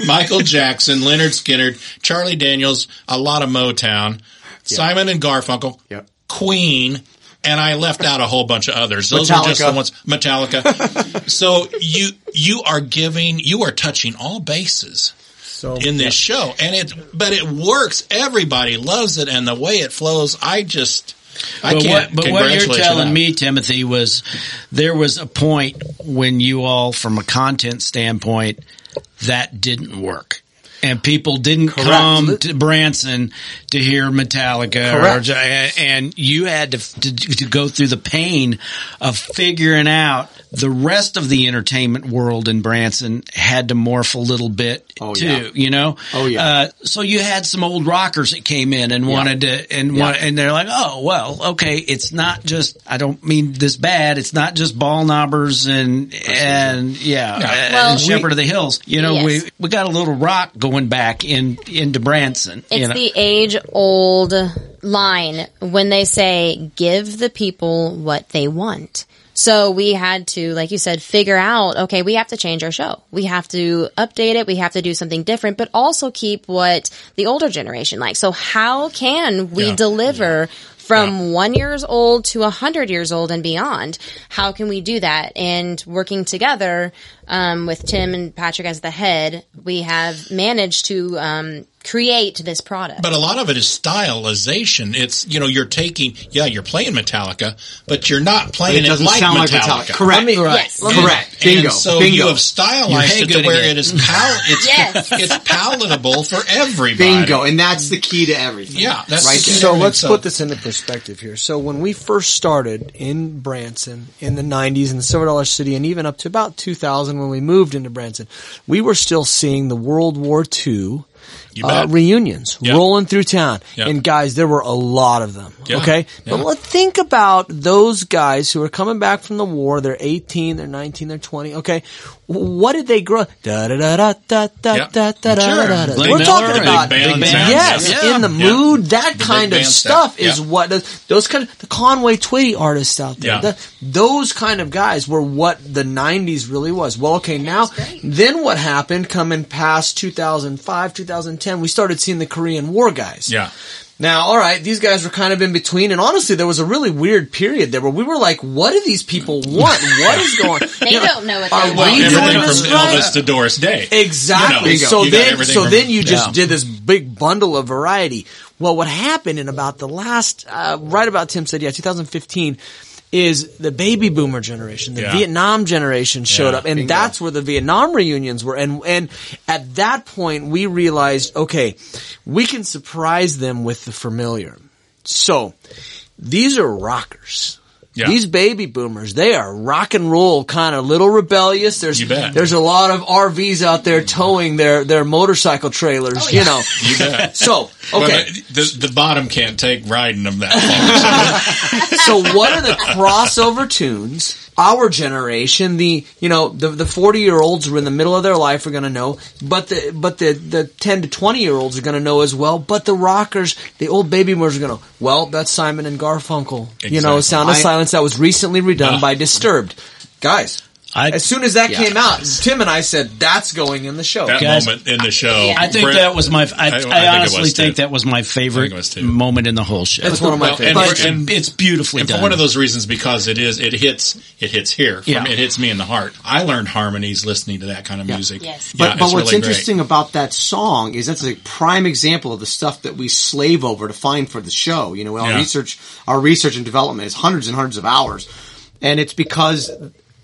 Michael Jackson, Lynyrd Skynyrd, Charlie Daniels, a lot of Motown, Simon and Garfunkel, Yep. Queen, and I left out a whole bunch of others. Those are just Metallica. the ones Metallica. so you you are giving you are touching all bases So in this show and it but it works everybody loves it and the way it flows i just i but can't what, but what you're telling me, Timothy, was there was a point when you all, from a content standpoint, that didn't work. And people didn't come to Branson to hear Metallica, or, Correct. and you had to, to to go through the pain of figuring out the rest of the entertainment world in Branson had to morph a little bit Oh, too. yeah. You know, Oh, yeah. Uh, so you had some old rockers that came in and wanted to, and Yeah. wa- and they're like, oh well, okay, it's not just. I don't mean this bad. It's not just Baldknobbers and and yeah, and Well, Shepherd of the Hills. You know, Yes. we we got a little rock going back in into Branson. It's you know? the age old line when they say, give the people what they want. So we had to, like you said, figure out, okay, we have to change our show. We have to update it. We have to do something different, but also keep what the older generation likes. So how can we Yeah. deliver from one years old to a hundred years old and beyond. How can we do that? And working together um, with Tim and Patrick as the head, we have managed to um, create this product. but a lot of it is stylization it's you know you're taking yeah you're playing metallica but you're not playing it it, doesn't like, sound like metallica. Metallica. Correct. Yes. And- Correct. Bingo. And so Bingo. you have You're stylized it to where again. it is pal- it's Yes. it's palatable for everybody. Bingo. And that's the key to everything. Yeah, that's right the there. So let's so- put this into perspective here. So when we first started in Branson in the 90s in the Silver Dollar City and even up to about 2000 when we moved into Branson, we were still seeing the World War II You uh, reunions Yeah. rolling through town. Yeah. And guys, there were a lot of them. Yeah. Okay. But let's think about those guys who are coming back from the war. They're 18, they're 19, they're 20. Okay. What did they grow? Da da da da da da Yeah. da da da Sure. da da. Glenn We're Miller, talking big about band big sound. Yes, Yeah. in the Yeah. mood, that The kind big of band stuff stuff. is Yeah. what the, those kind of the Conway Twitty artists out there. Yeah. the- those kind of guys were what the '90s really was. Well, okay, now great. then what happened? Coming past 2005, 2010, we started seeing the Korean War guys. Yeah. Now, all right, these guys were kind of in between, and honestly, there was a really weird period there where we were like, "What do these people want? What is going?" They you know, don't know what are they we Well, want. doing everything this from right? Elvis to Doris Day. Exactly. You know, so you then, so from- then you just Yeah. did this big bundle of variety. Well, what happened in about the last, uh, right about Tim said, yeah, 2015 is the baby boomer generation, the Yeah. Vietnam generation showed Yeah. up, and that's where the Vietnam reunions were. And and at that point, we realized, okay, we can surprise them with the familiar. So these are rockers. Yeah. These baby boomers, they are rock and roll kind of little rebellious. There's You bet. there's a lot of RVs out there towing their their motorcycle trailers, Oh, you know. You bet. So, okay. Well, the, the bottom can't take riding them that long. so what are the crossover tunes? Our generation, the you know the the forty year olds who are in the middle of their life are going to know, but the but the the ten to twenty year olds are going to know as well. But the rockers, the old baby boomers are going to. Well, that's Simon and Garfunkel. You know, Sound of I- Silence that was recently redone Ah. by Disturbed. Guys, I, as soon as that Yeah. came out, Tim and I said that's going in the show. That Guys, moment in the show. I think Brett- that was my. I, I- I I, think honestly was, think that was my favorite was, moment in the whole show. That's one of my Well, favorites. and it's, and- it's beautifully And done. for one of those reasons, because it is, it hits, it hits here. From, Yeah. It hits me in the heart. I learned harmonies listening to that kind of music. Yes. But, Yeah, but it's what's really interesting about that song is that's a prime example of the stuff that we slave over to find for the show. You know, our Yeah. research, our research and development is hundreds and hundreds of hours, and it's because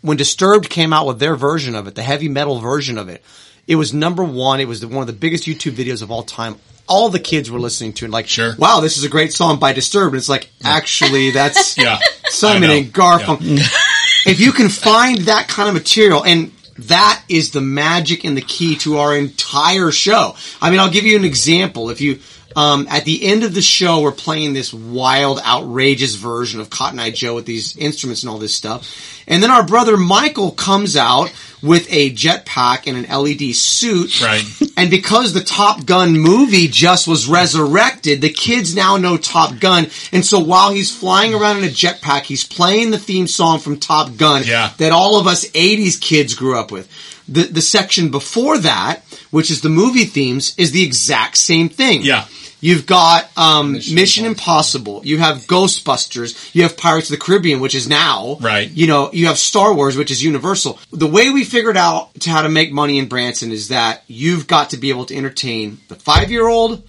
when Disturbed came out with their version of it, the heavy metal version of it, it was number one. It was the, one of the biggest YouTube videos of all time. All the kids were listening to it, like, Sure. wow, this is a great song by Disturbed. And it's like, actually, that's Yeah. Simon and Garfunkel. if you can find that kind of material and that is the magic and the key to our entire show. I mean, I'll give you an example. If you, um, at the end of the show, we're playing this wild, outrageous version of Cotton Eye Joe with these instruments and all this stuff. And then our brother Michael comes out with a jetpack and an LED suit. Right. And because the Top Gun movie just was resurrected, the kids now know Top Gun. And so while he's flying around in a jetpack, he's playing the theme song from Top Gun Yeah. that all of us 80s kids grew up with. The, the section before that, which is the movie themes, is the exact same thing. Yeah. You've got um, Mission, Impossible. You have Ghostbusters. You have Pirates of the Caribbean, which is now. Right. You know, you have Star Wars, which is Universal. The way we figured out to how to make money in Branson is that you've got to be able to entertain the five year old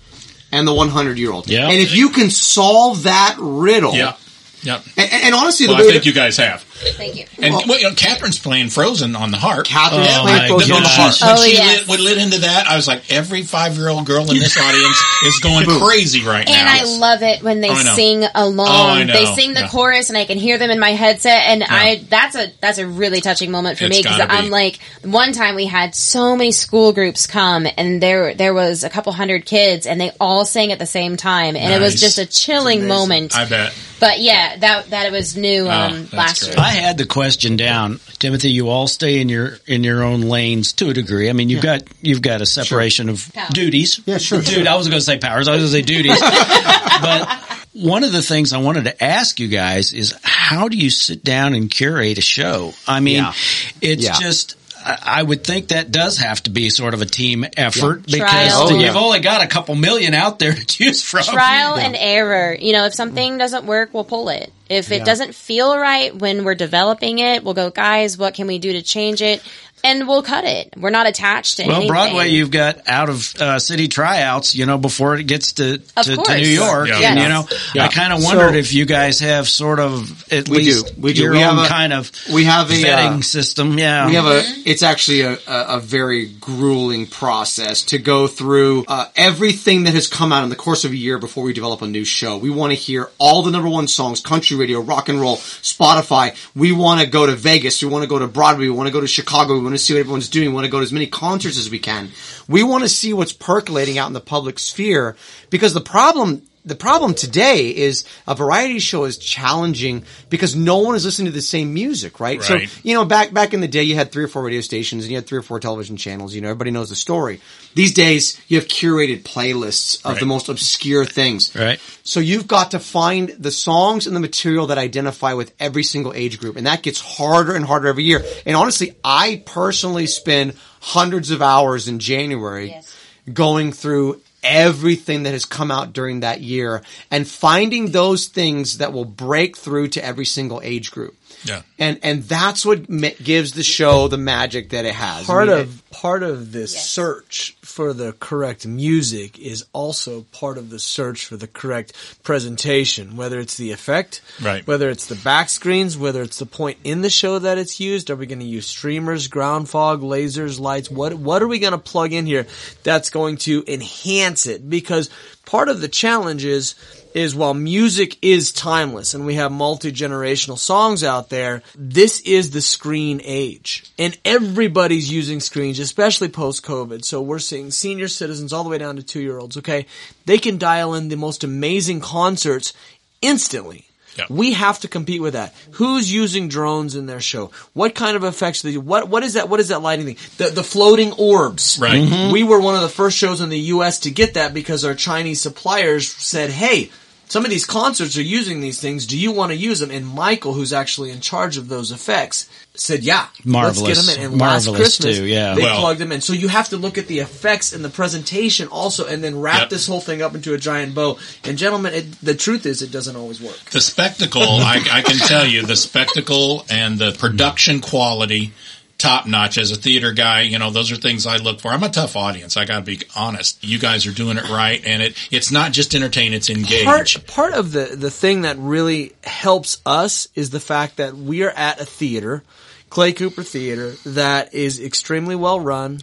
and the 100 year old. Yeah. And if you can solve that riddle. Yeah. Yep. And, and honestly, Well, the I think that- you guys have. Thank you. And Well- well, you know, Catherine's playing Frozen on the harp. Catherine's Oh, playing my Frozen on the goodness. harp. When Oh, she yes. lit, lit into that, I was like, every five year old girl in this audience is going crazy right And now. I love it when they Oh, sing along. Oh, They sing the Yeah. chorus, and I can hear them in my headset. And I that's a that's a really touching moment for It's me because gotta be. I'm like, one time we had so many school groups come, and there there was a couple hundred kids, and they all sang at the same time, and it was just a chilling moment. I bet. but yeah, that that it was new um, Oh, last great. year. I had the question down, Timothy. You all stay in your in your own lanes to a degree. I mean, you've got you've got a separation of Powers. duties. Yeah, sure, Dude, sure. I was going to say powers. I was going to say duties. but one of the things I wanted to ask you guys is how do you sit down and curate a show? I mean, Yeah. it's Yeah. just. I I would think that does have to be sort of a team effort because Trial. Oh, you've yeah. only got a couple million out there to choose from. Trial and error. You know, if something doesn't work, we'll pull it. If it doesn't feel right when we're developing it, we'll go, guys, what can we do to change it? And we'll cut it. We're not attached to Well, anything. Broadway, you've got out of uh, city tryouts, you know, before it gets to, to, to. New York. Yeah. And, Yes. you know, Yeah. I kind of wondered So- if you guys have sort of at We least do. We do. your We have own a- kind of we have a, vetting uh, system. Yeah. We have a, it's actually a, a, a very grueling process to go through uh, everything that has come out in the course of a year before we develop a new show. We want to hear all the number one songs country country radio, rock and roll, Spotify. We want to go to Vegas. We want to go to Broadway. We want to go to Chicago. We want to see what everyone's doing. We want to go to as many concerts as we can. We want to see what's percolating out in the public sphere because the problem the problem today is a variety show is challenging because no one is listening to the same music, right? Right. So, you know, back back in the day, you had three or four radio stations and you had three or four television channels. You know, everybody knows the story. These days, you have curated playlists of Right. the most obscure things. Right. So you've got to find the songs and the material that identify with every single age group, and that gets harder and harder every year. And honestly, I personally spend hundreds of hours in January Yes. going through everything that has come out during that year and finding those things that will break through to every single age group. Yeah. And and that's what ma- gives the show the magic that it has. I part mean, of part of this Yes. search for the correct music is also part of the search for the correct presentation whether it's the effect Right. whether it's the back screens whether it's the point in the show that it's used are we going to use streamers ground fog lasers lights what what are we going to plug in here that's going to enhance it because part of the challenge is is while music is timeless and we have multi-generational songs out there, this is the screen age. And everybody's using screens, especially post-COVID. So we're seeing senior citizens all the way down to two-year-olds, okay? They can dial in the most amazing concerts instantly. Yeah. We have to compete with that. Who's using drones in their show? What kind of effects do they? What what is that what is that lighting thing? The the floating orbs. Right. We were one of the first shows in the US to get that because our Chinese suppliers said, "Hey, some of these concerts are using these things. Do you want to use them?" And Michael, who's actually in charge of those effects, said, "Yeah, Marvelous. Let's get them in." And last Christmas, too, yeah. they Well- plugged them in. So you have to look at the effects and the presentation also, and then wrap Yep. this whole thing up into a giant bow. And gentlemen, it, the truth is, it doesn't always work. The spectacle, I, I can tell you, the spectacle and the production quality, top notch. As a theater guy, you know, those are things I look for. I'm a tough audience. I got to be honest. You guys are doing it right, and it it's not just entertain; it's engage. part part of the the thing that really helps us is the fact that we are at a theater, Clay Cooper Theater, that is extremely well run.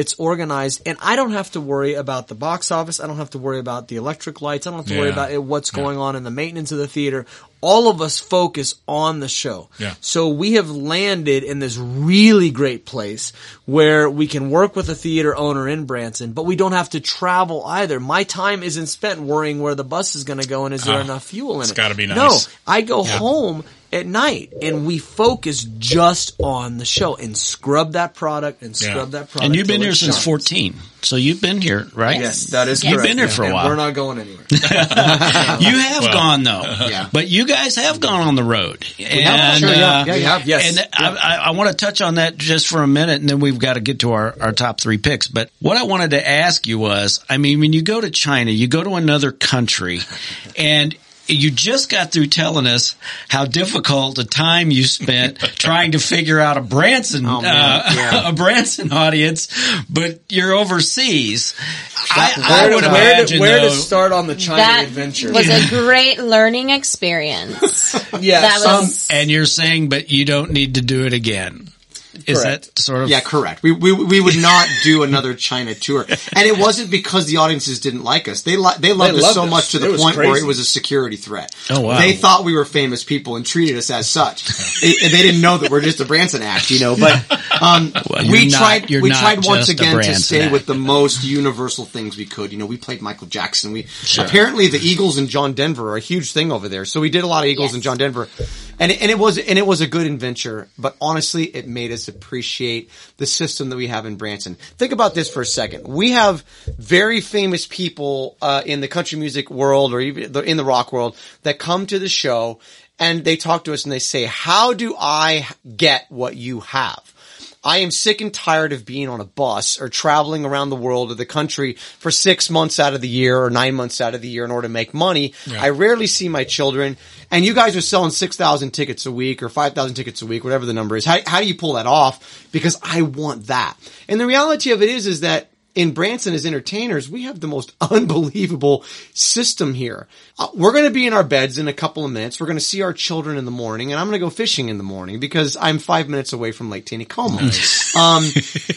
It's organized, and I don't have to worry about the box office. I don't have to worry about the electric lights. I don't have to worry about it, what's going on in the maintenance of the theater. All of us focus on the show. Yeah. So we have landed in this really great place where we can work with a theater owner in Branson, but we don't have to travel either. My time isn't spent worrying where the bus is going to go and is there Ah, enough fuel in it's it. It's gotta be nice. No. I go Yeah. home at night and we focus just on the show and scrub that product and Yeah. scrub that product. And you've been here since shines. 14. So you've been here, right? Yes, that is You've been here for a And while. We're not going anywhere. You have Well, gone though, Yeah. but you guys have gone on the road. And, have, sure, yeah, uh, yeah, we have, yes. And I, I, I want to touch on that just for a minute, and then we've got to get to our, our top three picks. But what I wanted to ask you was, I mean, when you go to China, you go to another country, and you just got through telling us how difficult a time you spent trying to figure out a Branson, Oh, uh, yeah. a Branson audience, but you're overseas. I, I Where, would to, where, imagine to, where though, to start on the China That adventure? was a great learning experience. yeah, that some- was and you're saying, but you don't need to do it again. Is Correct. that sort of Yeah, correct. We, we we would not do another China tour, and it wasn't because the audiences didn't like us. They li- they loved They us loved so us. much to It the was point where it was a security threat. Oh, wow. They thought we were famous people and treated us as such. It- they didn't know that we're just a Branson act, you know. But um, Well, we not- tried you're we tried once again to Branson stay act. with the most universal things we could. You know, we played Michael Jackson. We apparently the Eagles and John Denver are a huge thing over there. So we did a lot of Eagles Yes. and John Denver, and it, and it was and it was a good adventure. But honestly, it made us appreciate the system that we have in Branson. Think about this for a second. We have very famous people uh, in the country music world or even in the rock world that come to the show and they talk to us and they say, "How do I get what you have?" I am sick and tired of being on a bus or traveling around the world or the country for six months out of the year or nine months out of the year in order to make money. I rarely see my children and you guys are selling 6,000 tickets a week or 5,000 tickets a week, whatever the number is. How, how do you pull that off? Because I want that. And the reality of it is, is that in Branson as entertainers, we have the most unbelievable system here. Uh, we're going to be in our beds in a couple of minutes. We're going to see our children in the morning, and I'm going to go fishing in the morning because I'm five minutes away from Lake Taneycomo. Um,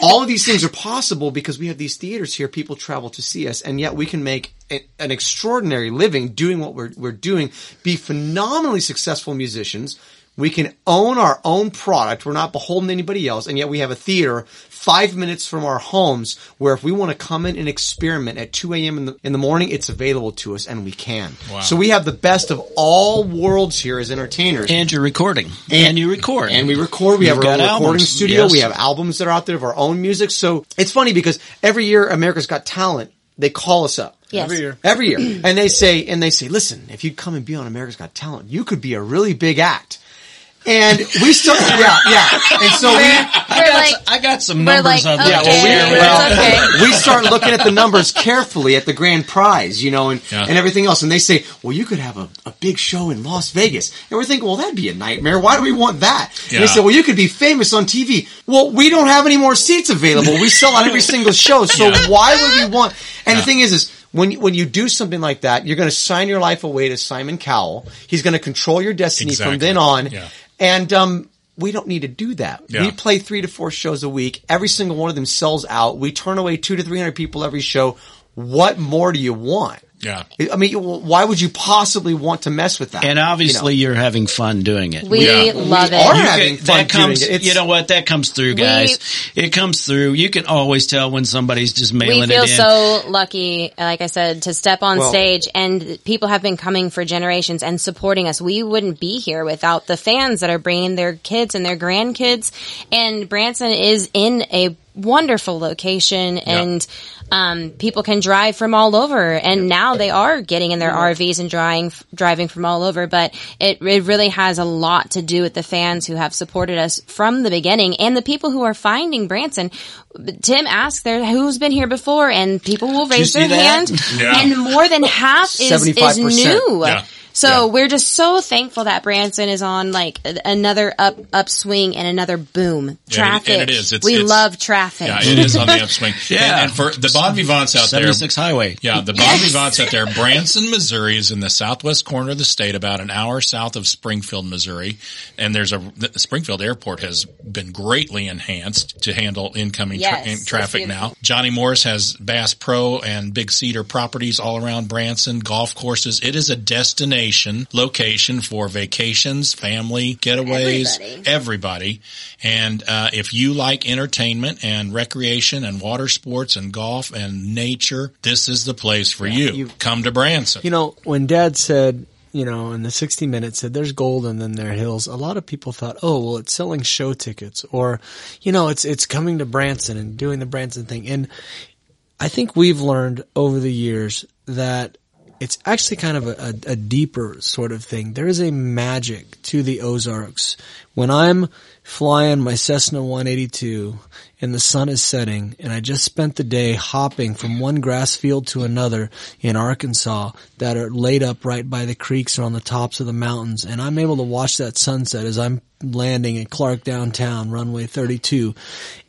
all of these things are possible because we have these theaters here. People travel to see us, and yet we can make a- an extraordinary living doing what we're we're doing. Be phenomenally successful musicians. We can own our own product. We're not beholden to anybody else. And yet we have a theater five minutes from our homes where if we want to come in and experiment at 2 a.m. in the, in the morning, it's available to us and we can. So we have the best of all worlds here as entertainers. And you're recording. And, you record. And we record. We have You've our own got recording albums. studio. Yes. We have albums that are out there of our own music. So it's funny because every year America's Got Talent, they call us up. Yes. Every year. Every year. and they say, and they say, listen, if you'd come and be on America's Got Talent, you could be a really big act. And we still, yeah, yeah. And so we, We're like, I got some numbers like, I'd okay, to share with that's you. okay. we start looking at the numbers carefully at the grand prize, you know, and, Yeah. and everything else. And they say, well, you could have a, a big show in Las Vegas. And we're thinking, well, that'd be a nightmare. Why do we want that? And they say, well, you could be famous on TV. Well, we don't have any more seats available. We sell out every single show. So Yeah. why would we want, and the thing is, is when, you- when you do something like that, you're going to sign your life away to Simon Cowell. He's going to control your destiny Exactly. from then on. Yeah. And, um, we don't need to do that. Yeah. We play three to four shows a week. Every single one of them sells out. We turn away two to three hundred people every show. What more do you want? Yeah. I mean, why would you possibly want to mess with that? And obviously You you're having fun doing it. we Yeah. love We it. are You having can- fun that comes, doing it. It's- you know what? That comes through, guys. it comes through. You can always tell when somebody's just mailing it in. we feel so lucky, like I said, to step on Well- stage and people have been coming for generations and supporting us. We wouldn't be here without the fans that are bringing their kids and their grandkids. And Branson is in a wonderful location and um, people can drive from all over and now they are getting in their RVs and driving driving from all over but it, it really has a lot to do with the fans who have supported us from the beginning and the people who are finding Branson Tim asked there who's been here before and people will raise their that? hand Yeah. and more than half is, is 75%. new. Yeah. So Yeah. we're just so thankful that Branson is on like another up upswing and another boom. Yeah, and it- Traffic. and it is. It's- we it's- love traffic. Yeah, it is on the upswing. Yeah. And, and for the Bon Vivants out there, 76 Highway. Yeah, the Bon Vivants out there. Branson, Missouri is in the southwest corner of the state, about an hour south of Springfield, Missouri. And there's a, the Springfield airport has been greatly enhanced to handle incoming tra- Yes, in- traffic now. Johnny Morris has Bass Pro and Big Cedar properties all around Branson, golf courses. It is a destination location for vacations, family getaways, Everybody. everybody. And uh, if you like entertainment and recreation and water sports and golf and nature, this is the place for you. you- Come to Branson. You know, when Dad said, you know, in the 60 Minutes said there's gold and then there are hills, a lot of people thought, oh, well, it's selling show tickets or, you know, it's, it's coming to Branson and doing the Branson thing. And I think we've learned over the years that it's actually kind of a, a, a deeper sort of thing. There is a magic to the Ozarks. When I'm flying my Cessna 182 and the sun is setting and I just spent the day hopping from one grass field to another in Arkansas that are laid up right by the creeks or on the tops of the mountains and I'm able to watch that sunset as I'm landing at Clark downtown, runway 32,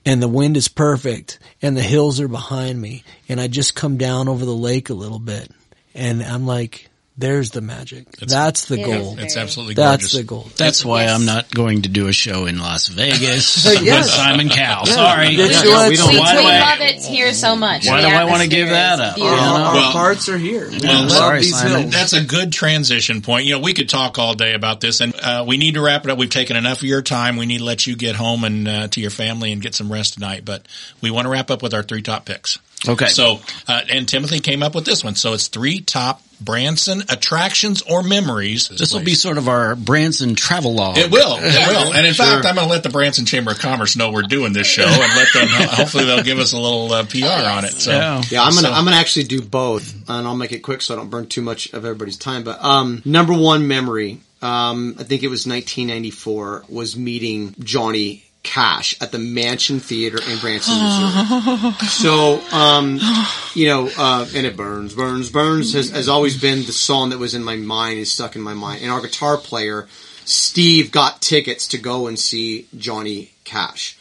and the wind is perfect and the hills are behind me and I just come down over the lake a little bit and I'm like, there's the magic. That's the It goal. is it's absolutely That's the goal. That's why Yes. I'm not going to do a show in Las Vegas Yes. with Simon Cowell. Sorry. That's we, what- we don't we, why do we I- love it here so much. Why The do I wanna give that up? beautiful. Our, our Well- hearts are here. We Well, sorry, these Simon. hills. That's a good transition point. You know, we could talk all day about this, and uh, we need to wrap it up. We've taken enough of your time. We need to let you get home and uh, to your family and get some rest tonight. But we want to wrap up with our three top picks. Okay. So, uh, and Timothy came up with this one. So it's three top Branson attractions or memories. This will be sort of our Branson travel log. It will. It will. And in fact, I'm going to let the Branson Chamber of Commerce know we're doing this show and let them, hopefully they'll give us a little uh, PR on it. So, Yeah. Yeah, I'm gonna So- I'm gonna actually do both, and I'll make it quick so I don't burn too much of everybody's time. But um, number one memory, um, I think it was 1994, was meeting Johnny Cash at the Mansion Theater in Branson, Missouri. so, um, you know, uh, and it burns, burns, burns has, has always been the song that was in my mind, is stuck in my mind. And our guitar player, Steve, got tickets to go and see Johnny Cash.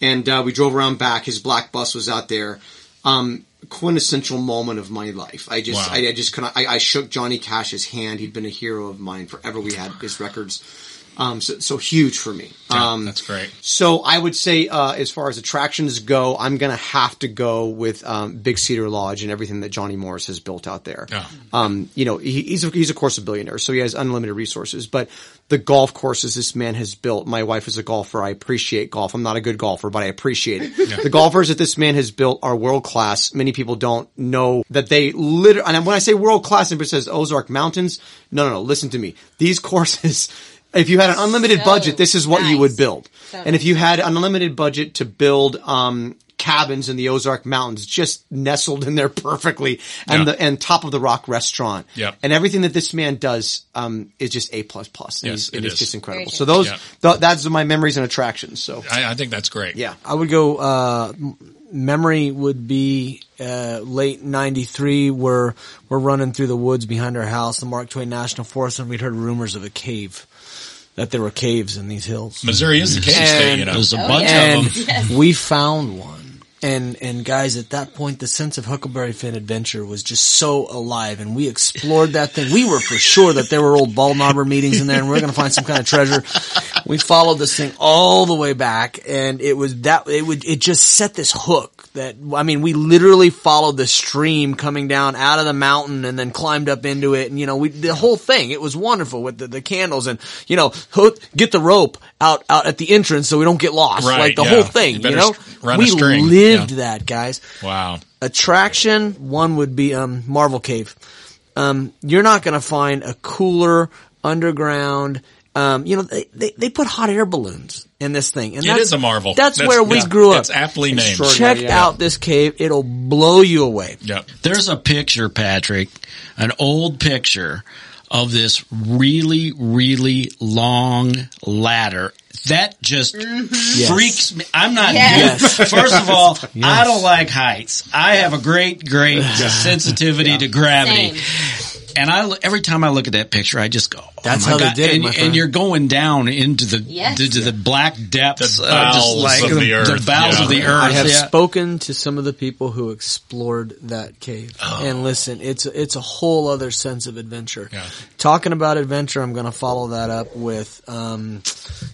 And uh, we drove around back. His black bus was out there. um, quintessential moment of my life. I just, Wow. I, I just couldn't. I, I shook Johnny Cash's hand. He'd been a hero of mine forever. We had his records, um, so, so huge for me. Yeah, Um, that's great. so I would say, uh, as far as attractions go, I'm going to have to go with um, Big Cedar Lodge and everything that Johnny Morris has built out there. Yeah. Um, you know, he, he's a, he's of course a billionaire, so he has unlimited resources. But the golf courses this man has built. My wife is a golfer. I appreciate golf. I'm not a good golfer, but I appreciate it. The golfers that this man has built are world class. Many people don't know that they literally. And when I say world class, and it says Ozark Mountains, no, no, no. Listen to me. These courses. If you had an unlimited So budget, this is what you would build. So and if you had an unlimited budget to build um, cabins in the Ozark Mountains, just nestled in there perfectly, and Yeah. the and top of the rock restaurant, Yep. and everything that this man does um, is just a plus plus. Yes, it it's is. just incredible. So those Yeah. th- that's my memories and attractions. So I, I think that's great. yeah, I would go, uh, memory would be, uh, late 93 where we're running through the woods behind our house, the Mark Twain National Forest, and we'd heard rumors of a cave. That there were caves in these hills. Missouri is the cave state, you know. There's a Oh, bunch yeah. of and them. we found one. And and guys, at that point, the sense of Huckleberry Finn adventure was just so alive, and we explored that thing. We were for sure that there were old Baldknobber meetings in there, and we are going to find some kind of treasure. We followed this thing all the way back, and it was that it would it just set this hook that I mean, we literally followed the stream coming down out of the mountain, and then climbed up into it, and you know, we the whole thing. It was wonderful with the, the candles, and you know, hook, get the rope out out at the entrance so we don't get lost, Right, like the yeah. whole thing. You You, know, run we string, lived yeah. that, guys. Wow. Attraction one would be um, Marvel Cave. Um, you're not going to find a cooler underground. Um, you know, they, they they put hot air balloons in this thing, and that's, is a marvel. That's, That's- where we yeah, grew up. it's aptly named. Check yeah. out this cave; it'll blow you away. Yep. There's a picture, Patrick, an old picture of this really, really long ladder. That just mm-hmm. freaks me. I'm not Yes. good. First of all, I don't like heights. I have a great, great sensitivity to gravity. And I, every time I look at that picture, I just go, oh That's my how they did it, and, my and you're going down into the, Yes. into the black depths, The of just bowels like of the earth, bowels yeah. of the earth. I have yeah. spoken to some of the people who explored that cave, Oh. and listen, it's it's a whole other sense of adventure. Yeah. Talking about adventure, I'm going to follow that up with, um,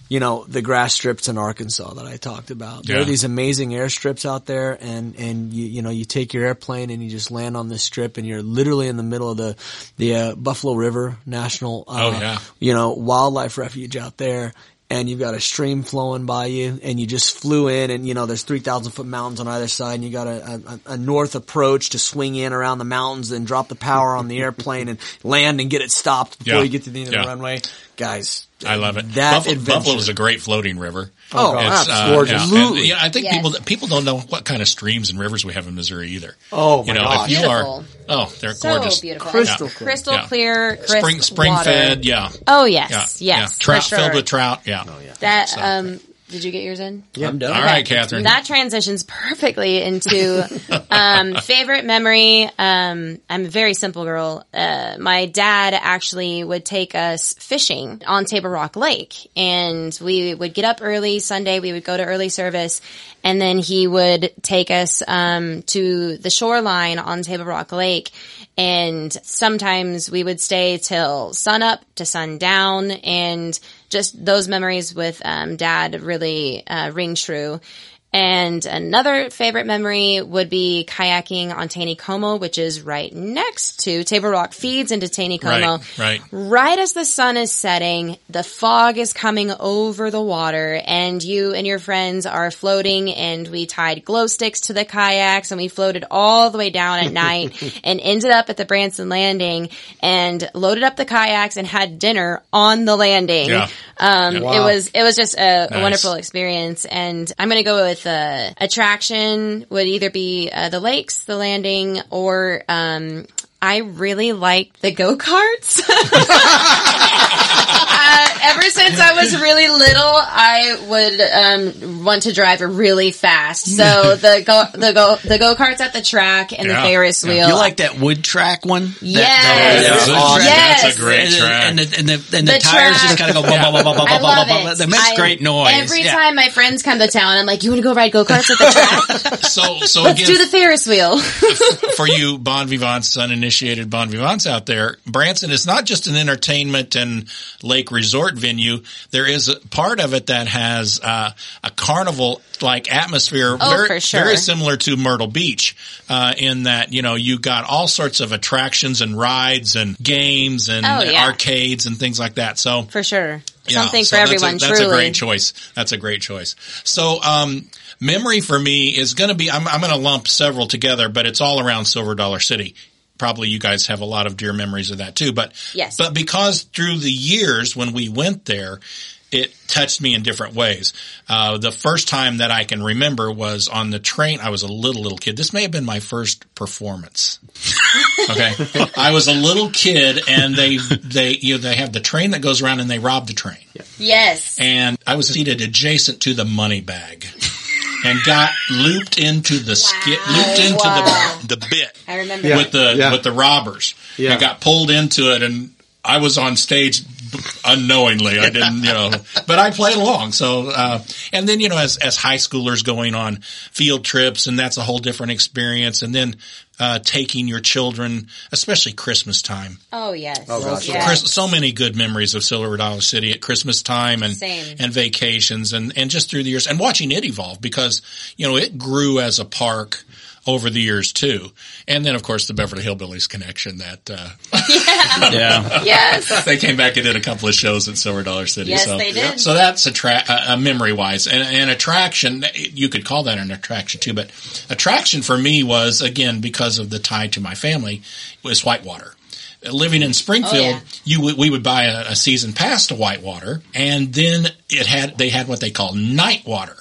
you know, the grass strips in Arkansas that I talked about. There are these amazing airstrips out there, and and you you know you take your airplane and you just land on this strip, and you're literally in the middle of the the uh, Buffalo River National, uh, Oh, yeah. you know, wildlife refuge out there. And you've got a stream flowing by you, and you just flew in, and you know there's three thousand foot mountains on either side, and you got a, a, a north approach to swing in around the mountains, and drop the power on the airplane and land and get it stopped before Yeah. you get to the end of Yeah. the runway. Guys, I love it. That. Buffalo is a great floating river. Oh, It's, absolutely. yeah, and, yeah, I think Yes. people people don't know what kind of streams and rivers we have in Missouri either. Oh, you my know, gosh. if you Beautiful. are, oh, they're So gorgeous, beautiful. Crystal Yeah. clear. Crystal Yeah. clear, crisp spring spring water. fed, yeah, Oh yes, yeah, yes, yeah. trout sure. filled with trout, yeah. That um, did you get yours in? Yeah, I'm done. All right, Catherine. That transitions perfectly into um, favorite memory. Um, I'm a very simple girl. Uh, my dad actually would take us fishing on Table Rock Lake, and we would get up early Sunday. We would go to early service, and then he would take us um, to the shoreline on Table Rock Lake. And sometimes we would stay till sun up to sundown, and just those memories with um, dad really uh, ring true. And another favorite memory would be kayaking on Taneycomo, which is right next to Table Rock feeds into Taneycomo. Right, right. Right as the sun is setting, the fog is coming over the water and you and your friends are floating and we tied glow sticks to the kayaks and we floated all the way down at night and ended up at the Branson landing and loaded up the kayaks and had dinner on the landing. Yeah. Um, Yeah. it was, it was just a, a Nice. wonderful experience and I'm going to go with, uh, attraction would either be, uh, the lakes, the landing or, um, I really liked the go-karts. I Uh, ever since I was really little, I would um, want to drive really fast. So the go the go the go karts at the track and the Ferris Yeah. wheel. You like that wood track one? That- Yes. That's, a- Yes. that's a great and, track. and the, and the, and the, The tires just track. kind of go blah, blah, blah, blah, blah, I blah, love blah, blah. it. That makes I- great noise. Every Yeah. time my friends come to town, I'm like, "You want to go ride go karts at the track? so, so Let's again, do the Ferris wheel." for you bon vivants, uninitiated bon vivants out there, Branson is not just an entertainment and lake resort venue. There is a part of it that has uh, a carnival like atmosphere, Oh, very, for sure. very similar to Myrtle Beach, uh, in that you know you got all sorts of attractions and rides and games and Oh, yeah. arcades and things like that. So For sure, yeah, something so for that's everyone. A, that's truly, a great choice. That's a great choice. So, um, memory for me is going to be, I'm, I'm going to lump several together, but it's all around Silver Dollar City. Probably you guys have a lot of dear memories of that too, but, Yes. but because through the years when we went there, it touched me in different ways. Uh, the first time that I can remember was on the train. I was a little, little kid. This may have been my first performance. Okay. I was a little kid and they, they, you know, they have the train that goes around and they rob the train yes. and I was seated adjacent to the money bag and got looped into the skit, looped into Wow. the the bit I remember. Yeah. with the Yeah. with the robbers Yeah. and got pulled into it and I was on stage unknowingly. I didn't, you know, but I played along. So, uh, and then, you know, as, as high schoolers going on field trips and that's a whole different experience. And then, uh, taking your children, especially Christmas time. Oh yes. Oh, gosh, yes. Chris, so many good memories of Silver Dollar City at Christmas time and Same. and vacations and and just through the years and watching it evolve because you know it grew as a park over the years too, and then of course the Beverly Hillbillies connection that uh, Yeah. Yes. they came back and did a couple of shows at Silver Dollar City. Yes, so, they did. So that's a, tra- a, a memory wise and an attraction. You could call that an attraction too, but attraction for me was again because of the tie to my family was Whitewater. Living in Springfield, Oh, yeah. you would, we would buy a, a season pass to Whitewater, and then it had they had what they call night water,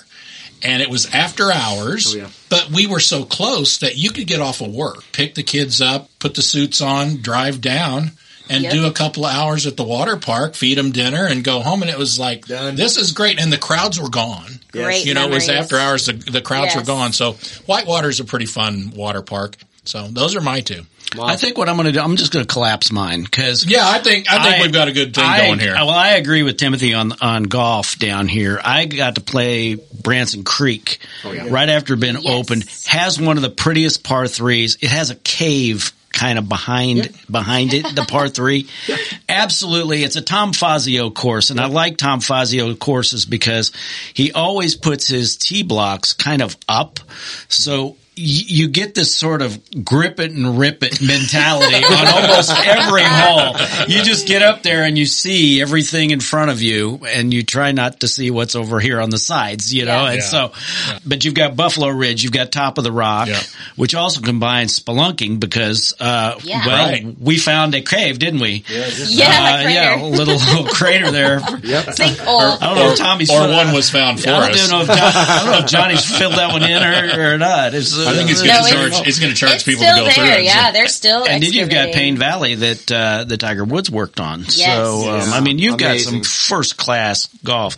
and it was after hours. Oh, yeah. But we were so close that you could get off of work, pick the kids up, put the suits on, drive down, and Yep. do a couple of hours at the water park, feed them dinner, and go home. And it was like, Done. this is great. And the crowds were gone. Great You know, it was after hours, the, the crowds were gone. So Whitewater is a pretty fun water park. So those are my two. I think what I'm going to do, I'm just going to collapse mine because Yeah, I think I think we've got a good thing I- going here. Well, I agree with Timothy on on golf down here. I got to play Branson Creek oh, right after it had been Yes. opened. Has one of the prettiest par threes. It has a cave kind of behind behind it, the par three. Absolutely, it's a Tom Fazio course, and I like Tom Fazio courses because he always puts his tee blocks kind of up, so. Y- You get this sort of grip it and rip it mentality on almost every hole. You just get up there and you see everything in front of you and you try not to see what's over here on the sides, you know? Yeah. And Yeah. so, but you've got Buffalo Ridge, you've got Top of the Rock, Yeah. which also combines spelunking because, uh, Yeah. well, Right. we found a cave, didn't we? Yeah, Uh, the yeah, a little, little crater there. Sinkhole. I don't know if Tommy's or filled- one was found for I don't us. know if John, I don't know if Johnny's filled that one in or, or not. It's, uh, I think it's going to it's- charge. It's going to charge It's people to go through there. it. Yeah, they're still. and then you've got excavating. Payne Valley that uh, the Tiger Woods worked on. Yes. So um, Yeah. I mean, you've got some first class golf.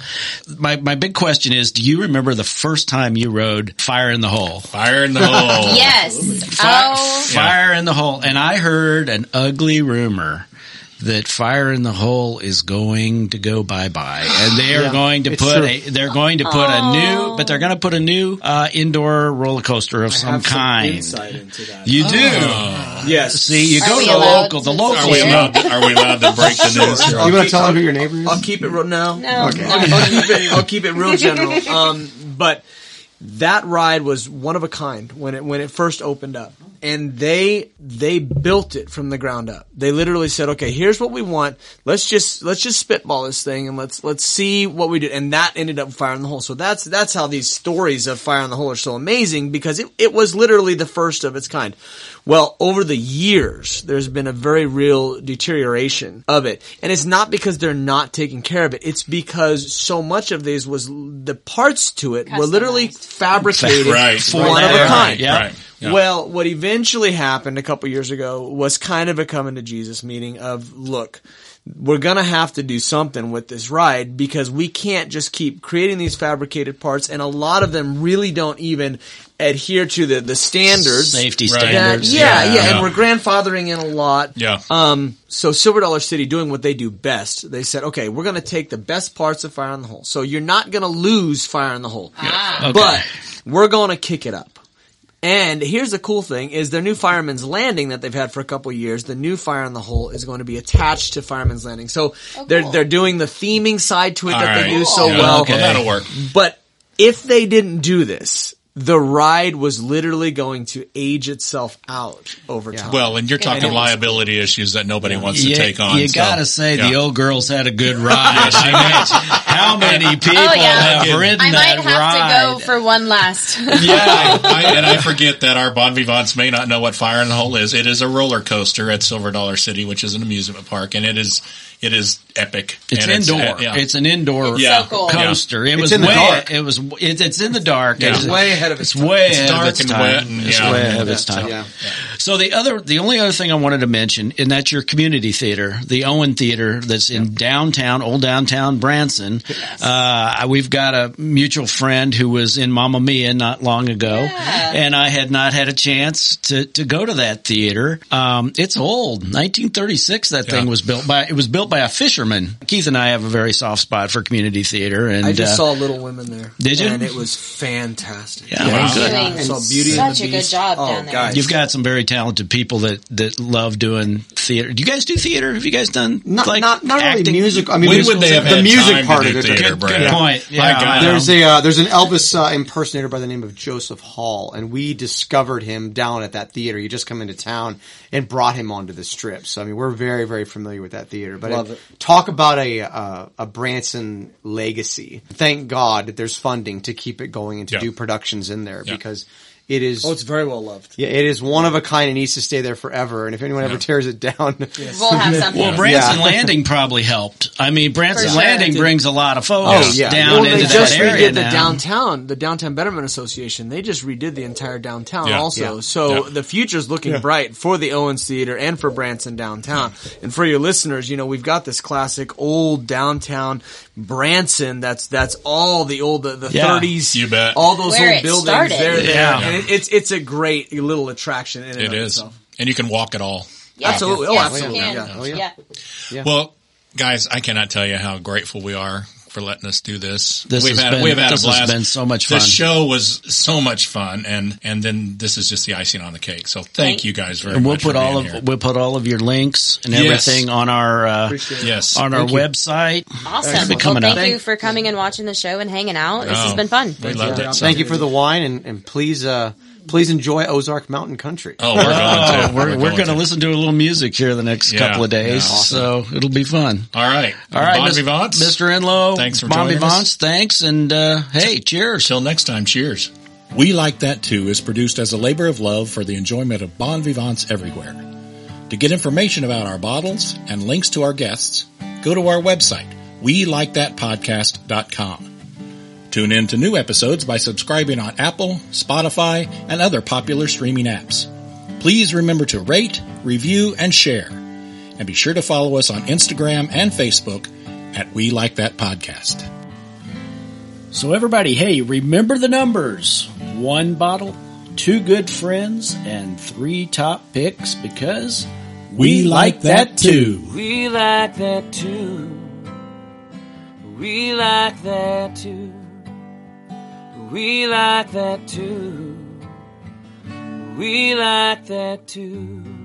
My my big question is: Do you remember the first time you rode Fire in the Hole? Fire in the hole. Yes. Fi- Oh. Fire in the Hole, and I heard an ugly rumor. That fire in the hole is going to go bye bye, and they are Yeah, going to put true. a. They're going to put a new, but they're going to put a new uh, indoor roller coaster of some have some kind. insight into that. you do. Yes. See, you Are go to the allowed local. The local. Are we allowed? To, are we allowed to break the news? here? You want to tell them who your neighbor is? I'll keep it real now. No. I'll, I'll keep it. I'll keep it real general. Um, but that ride was one of a kind when it when it first opened up, and they they built it from the ground up. They literally said, "Okay, here's what we want. Let's just let's just spitball this thing and let's let's see what we do." And that ended up Fire in the Hole. So that's that's how these stories of Fire in the Hole are so amazing because it it was literally the first of its kind. Well, over the years, there's been a very real deterioration of it. And it's not because they're not taking care of it. It's because so much of these was, the parts to it were literally fabricated Right. for Right. one of a Right. kind. Yeah. Right. Yeah. Well, what eventually happened a couple years ago was kind of a coming to Jesus meeting of, look, we're gonna have to do something with this ride because we can't just keep creating these fabricated parts and a lot of them really don't even adhere to the, the standards. Safety Right. that- standards. yeah, yeah, Yeah. and we're grandfathering in a lot. Yeah. Um, so Silver Dollar City doing what they do best, they said, okay, we're gonna take the best parts of Fire in the Hole. So you're not gonna lose Fire in the Hole. Okay. But we're gonna kick it up. And here's the cool thing is their new Fireman's Landing that they've had for a couple years, the new Fire in the Hole is going to be attached to Fireman's Landing. So oh, they're cool. they're doing the theming side to it All that they right. do so Yeah, well. okay. Well, that'll work. But if they didn't do this, the ride was literally going to age itself out over time. Well, and you're talking Goodness. liability issues that nobody wants to You- take on. You so, gotta say the old girls had a good ride. I mean, how many oh, people Oh, yeah. have ridden I that might have ride? to go for one last. Yeah, I, and I forget that our bon vivants may not know what Fire in the Hole is. It is a roller coaster at Silver Dollar City, which is an amusement park, and it is it is epic. It's And indoor. uh, yeah. It's an indoor Yeah. so cool. coaster. It was in the way. dark. It was. It, it's in the dark. Yeah. It's It's way ahead of its It's way It's ahead dark of its time. it's way ahead of its time. So the other, the only other thing I wanted to mention, and that's your community theater, the Owen Theater, that's in downtown, old downtown Branson. Uh, we've got a mutual friend who was in Mamma Mia not long ago, and I had not had a chance to to go to that theater. Um, it's old, 1936. That thing was built by. It was built by a fisherman. Keith and I have a very soft spot for community theater, and I just uh, saw Little Women there. Did you? And it was fantastic. Yeah, well, good. I saw Beauty and such the a good job oh, down there. guys. You've got some very talented people that, that love doing theater. Do you guys do theater? Have you guys done Not, like not, not really acting? music. I mean, When would they have the had music time part to of it? theater, Good- good point. My Yeah, There's a uh, there's an Elvis uh, impersonator by the name of Joseph Hall, and we discovered him down at that theater. He just come into town and brought him onto the strip. So I mean, we're very very familiar with that theater. But Love it- it. talk about a uh, a Branson legacy. Thank God that there's funding to keep it going and to Yeah. do productions in there Yeah. because it is. Oh, it's very well loved. yeah, it is one of a kind. It needs to stay there forever. And if anyone ever tears it down, We'll have something. Well, Branson Yeah. Landing probably helped. I mean, Branson sure. Landing brings a lot of folks Oh, yeah. down well, into they that just area redid the now. downtown, the Downtown Betterment Association. They just redid the entire downtown Yeah. also. Yeah. So Yeah. the future's looking bright for the Owens Theater and for Branson downtown. And for your listeners, you know, we've got this classic old downtown Branson that's that's all the old the, the Yeah. 30s You bet. all those Where old buildings started. they're there. Yeah. And it, it's it's a great little attraction in and It of is, itself. and you can walk it all. Yes, Absolutely. Oh, yes, absolutely. can. Yeah. Oh, yeah. yeah. Well, guys, I cannot tell you how grateful we are for letting us do this. This we've has had been- we've had this a has blast. been so much The fun. show was so much fun, and and then this is just the icing on the cake. So thank, Thank- you guys very and we'll much. put for all being of here. we'll put all of your links and Yes. everything on our uh, yes on our website. Awesome. Well, thank up. you for coming and watching the show and hanging out. This has Oh, been fun. We loved it. So- thank you for the wine and, and please uh, please enjoy Ozark Mountain Country. Oh, we're going Oh, to. we're, we're going to to. listen to a little music here the next Yeah, couple of days, yeah, awesome. so it'll be fun. All right. All right, bon Mis- vivants. Mr. Enlow. Thanks for bon joining us. vivants, Thanks, and uh, hey, cheers. Till next time, cheers. We Like That Too is produced as a labor of love for the enjoyment of bon vivants everywhere. To get information about our bottles and links to our guests, go to our website, welikethatpodcast.com. Tune in to new episodes by subscribing on Apple, Spotify, and other popular streaming apps. Please remember to rate, review, and share. And be sure to follow us on Instagram and Facebook at We Like That Podcast. So everybody, hey, remember the numbers. One bottle, two good friends, and three top picks because We like that too. We like that too. We like that too. We like that too. We like that too.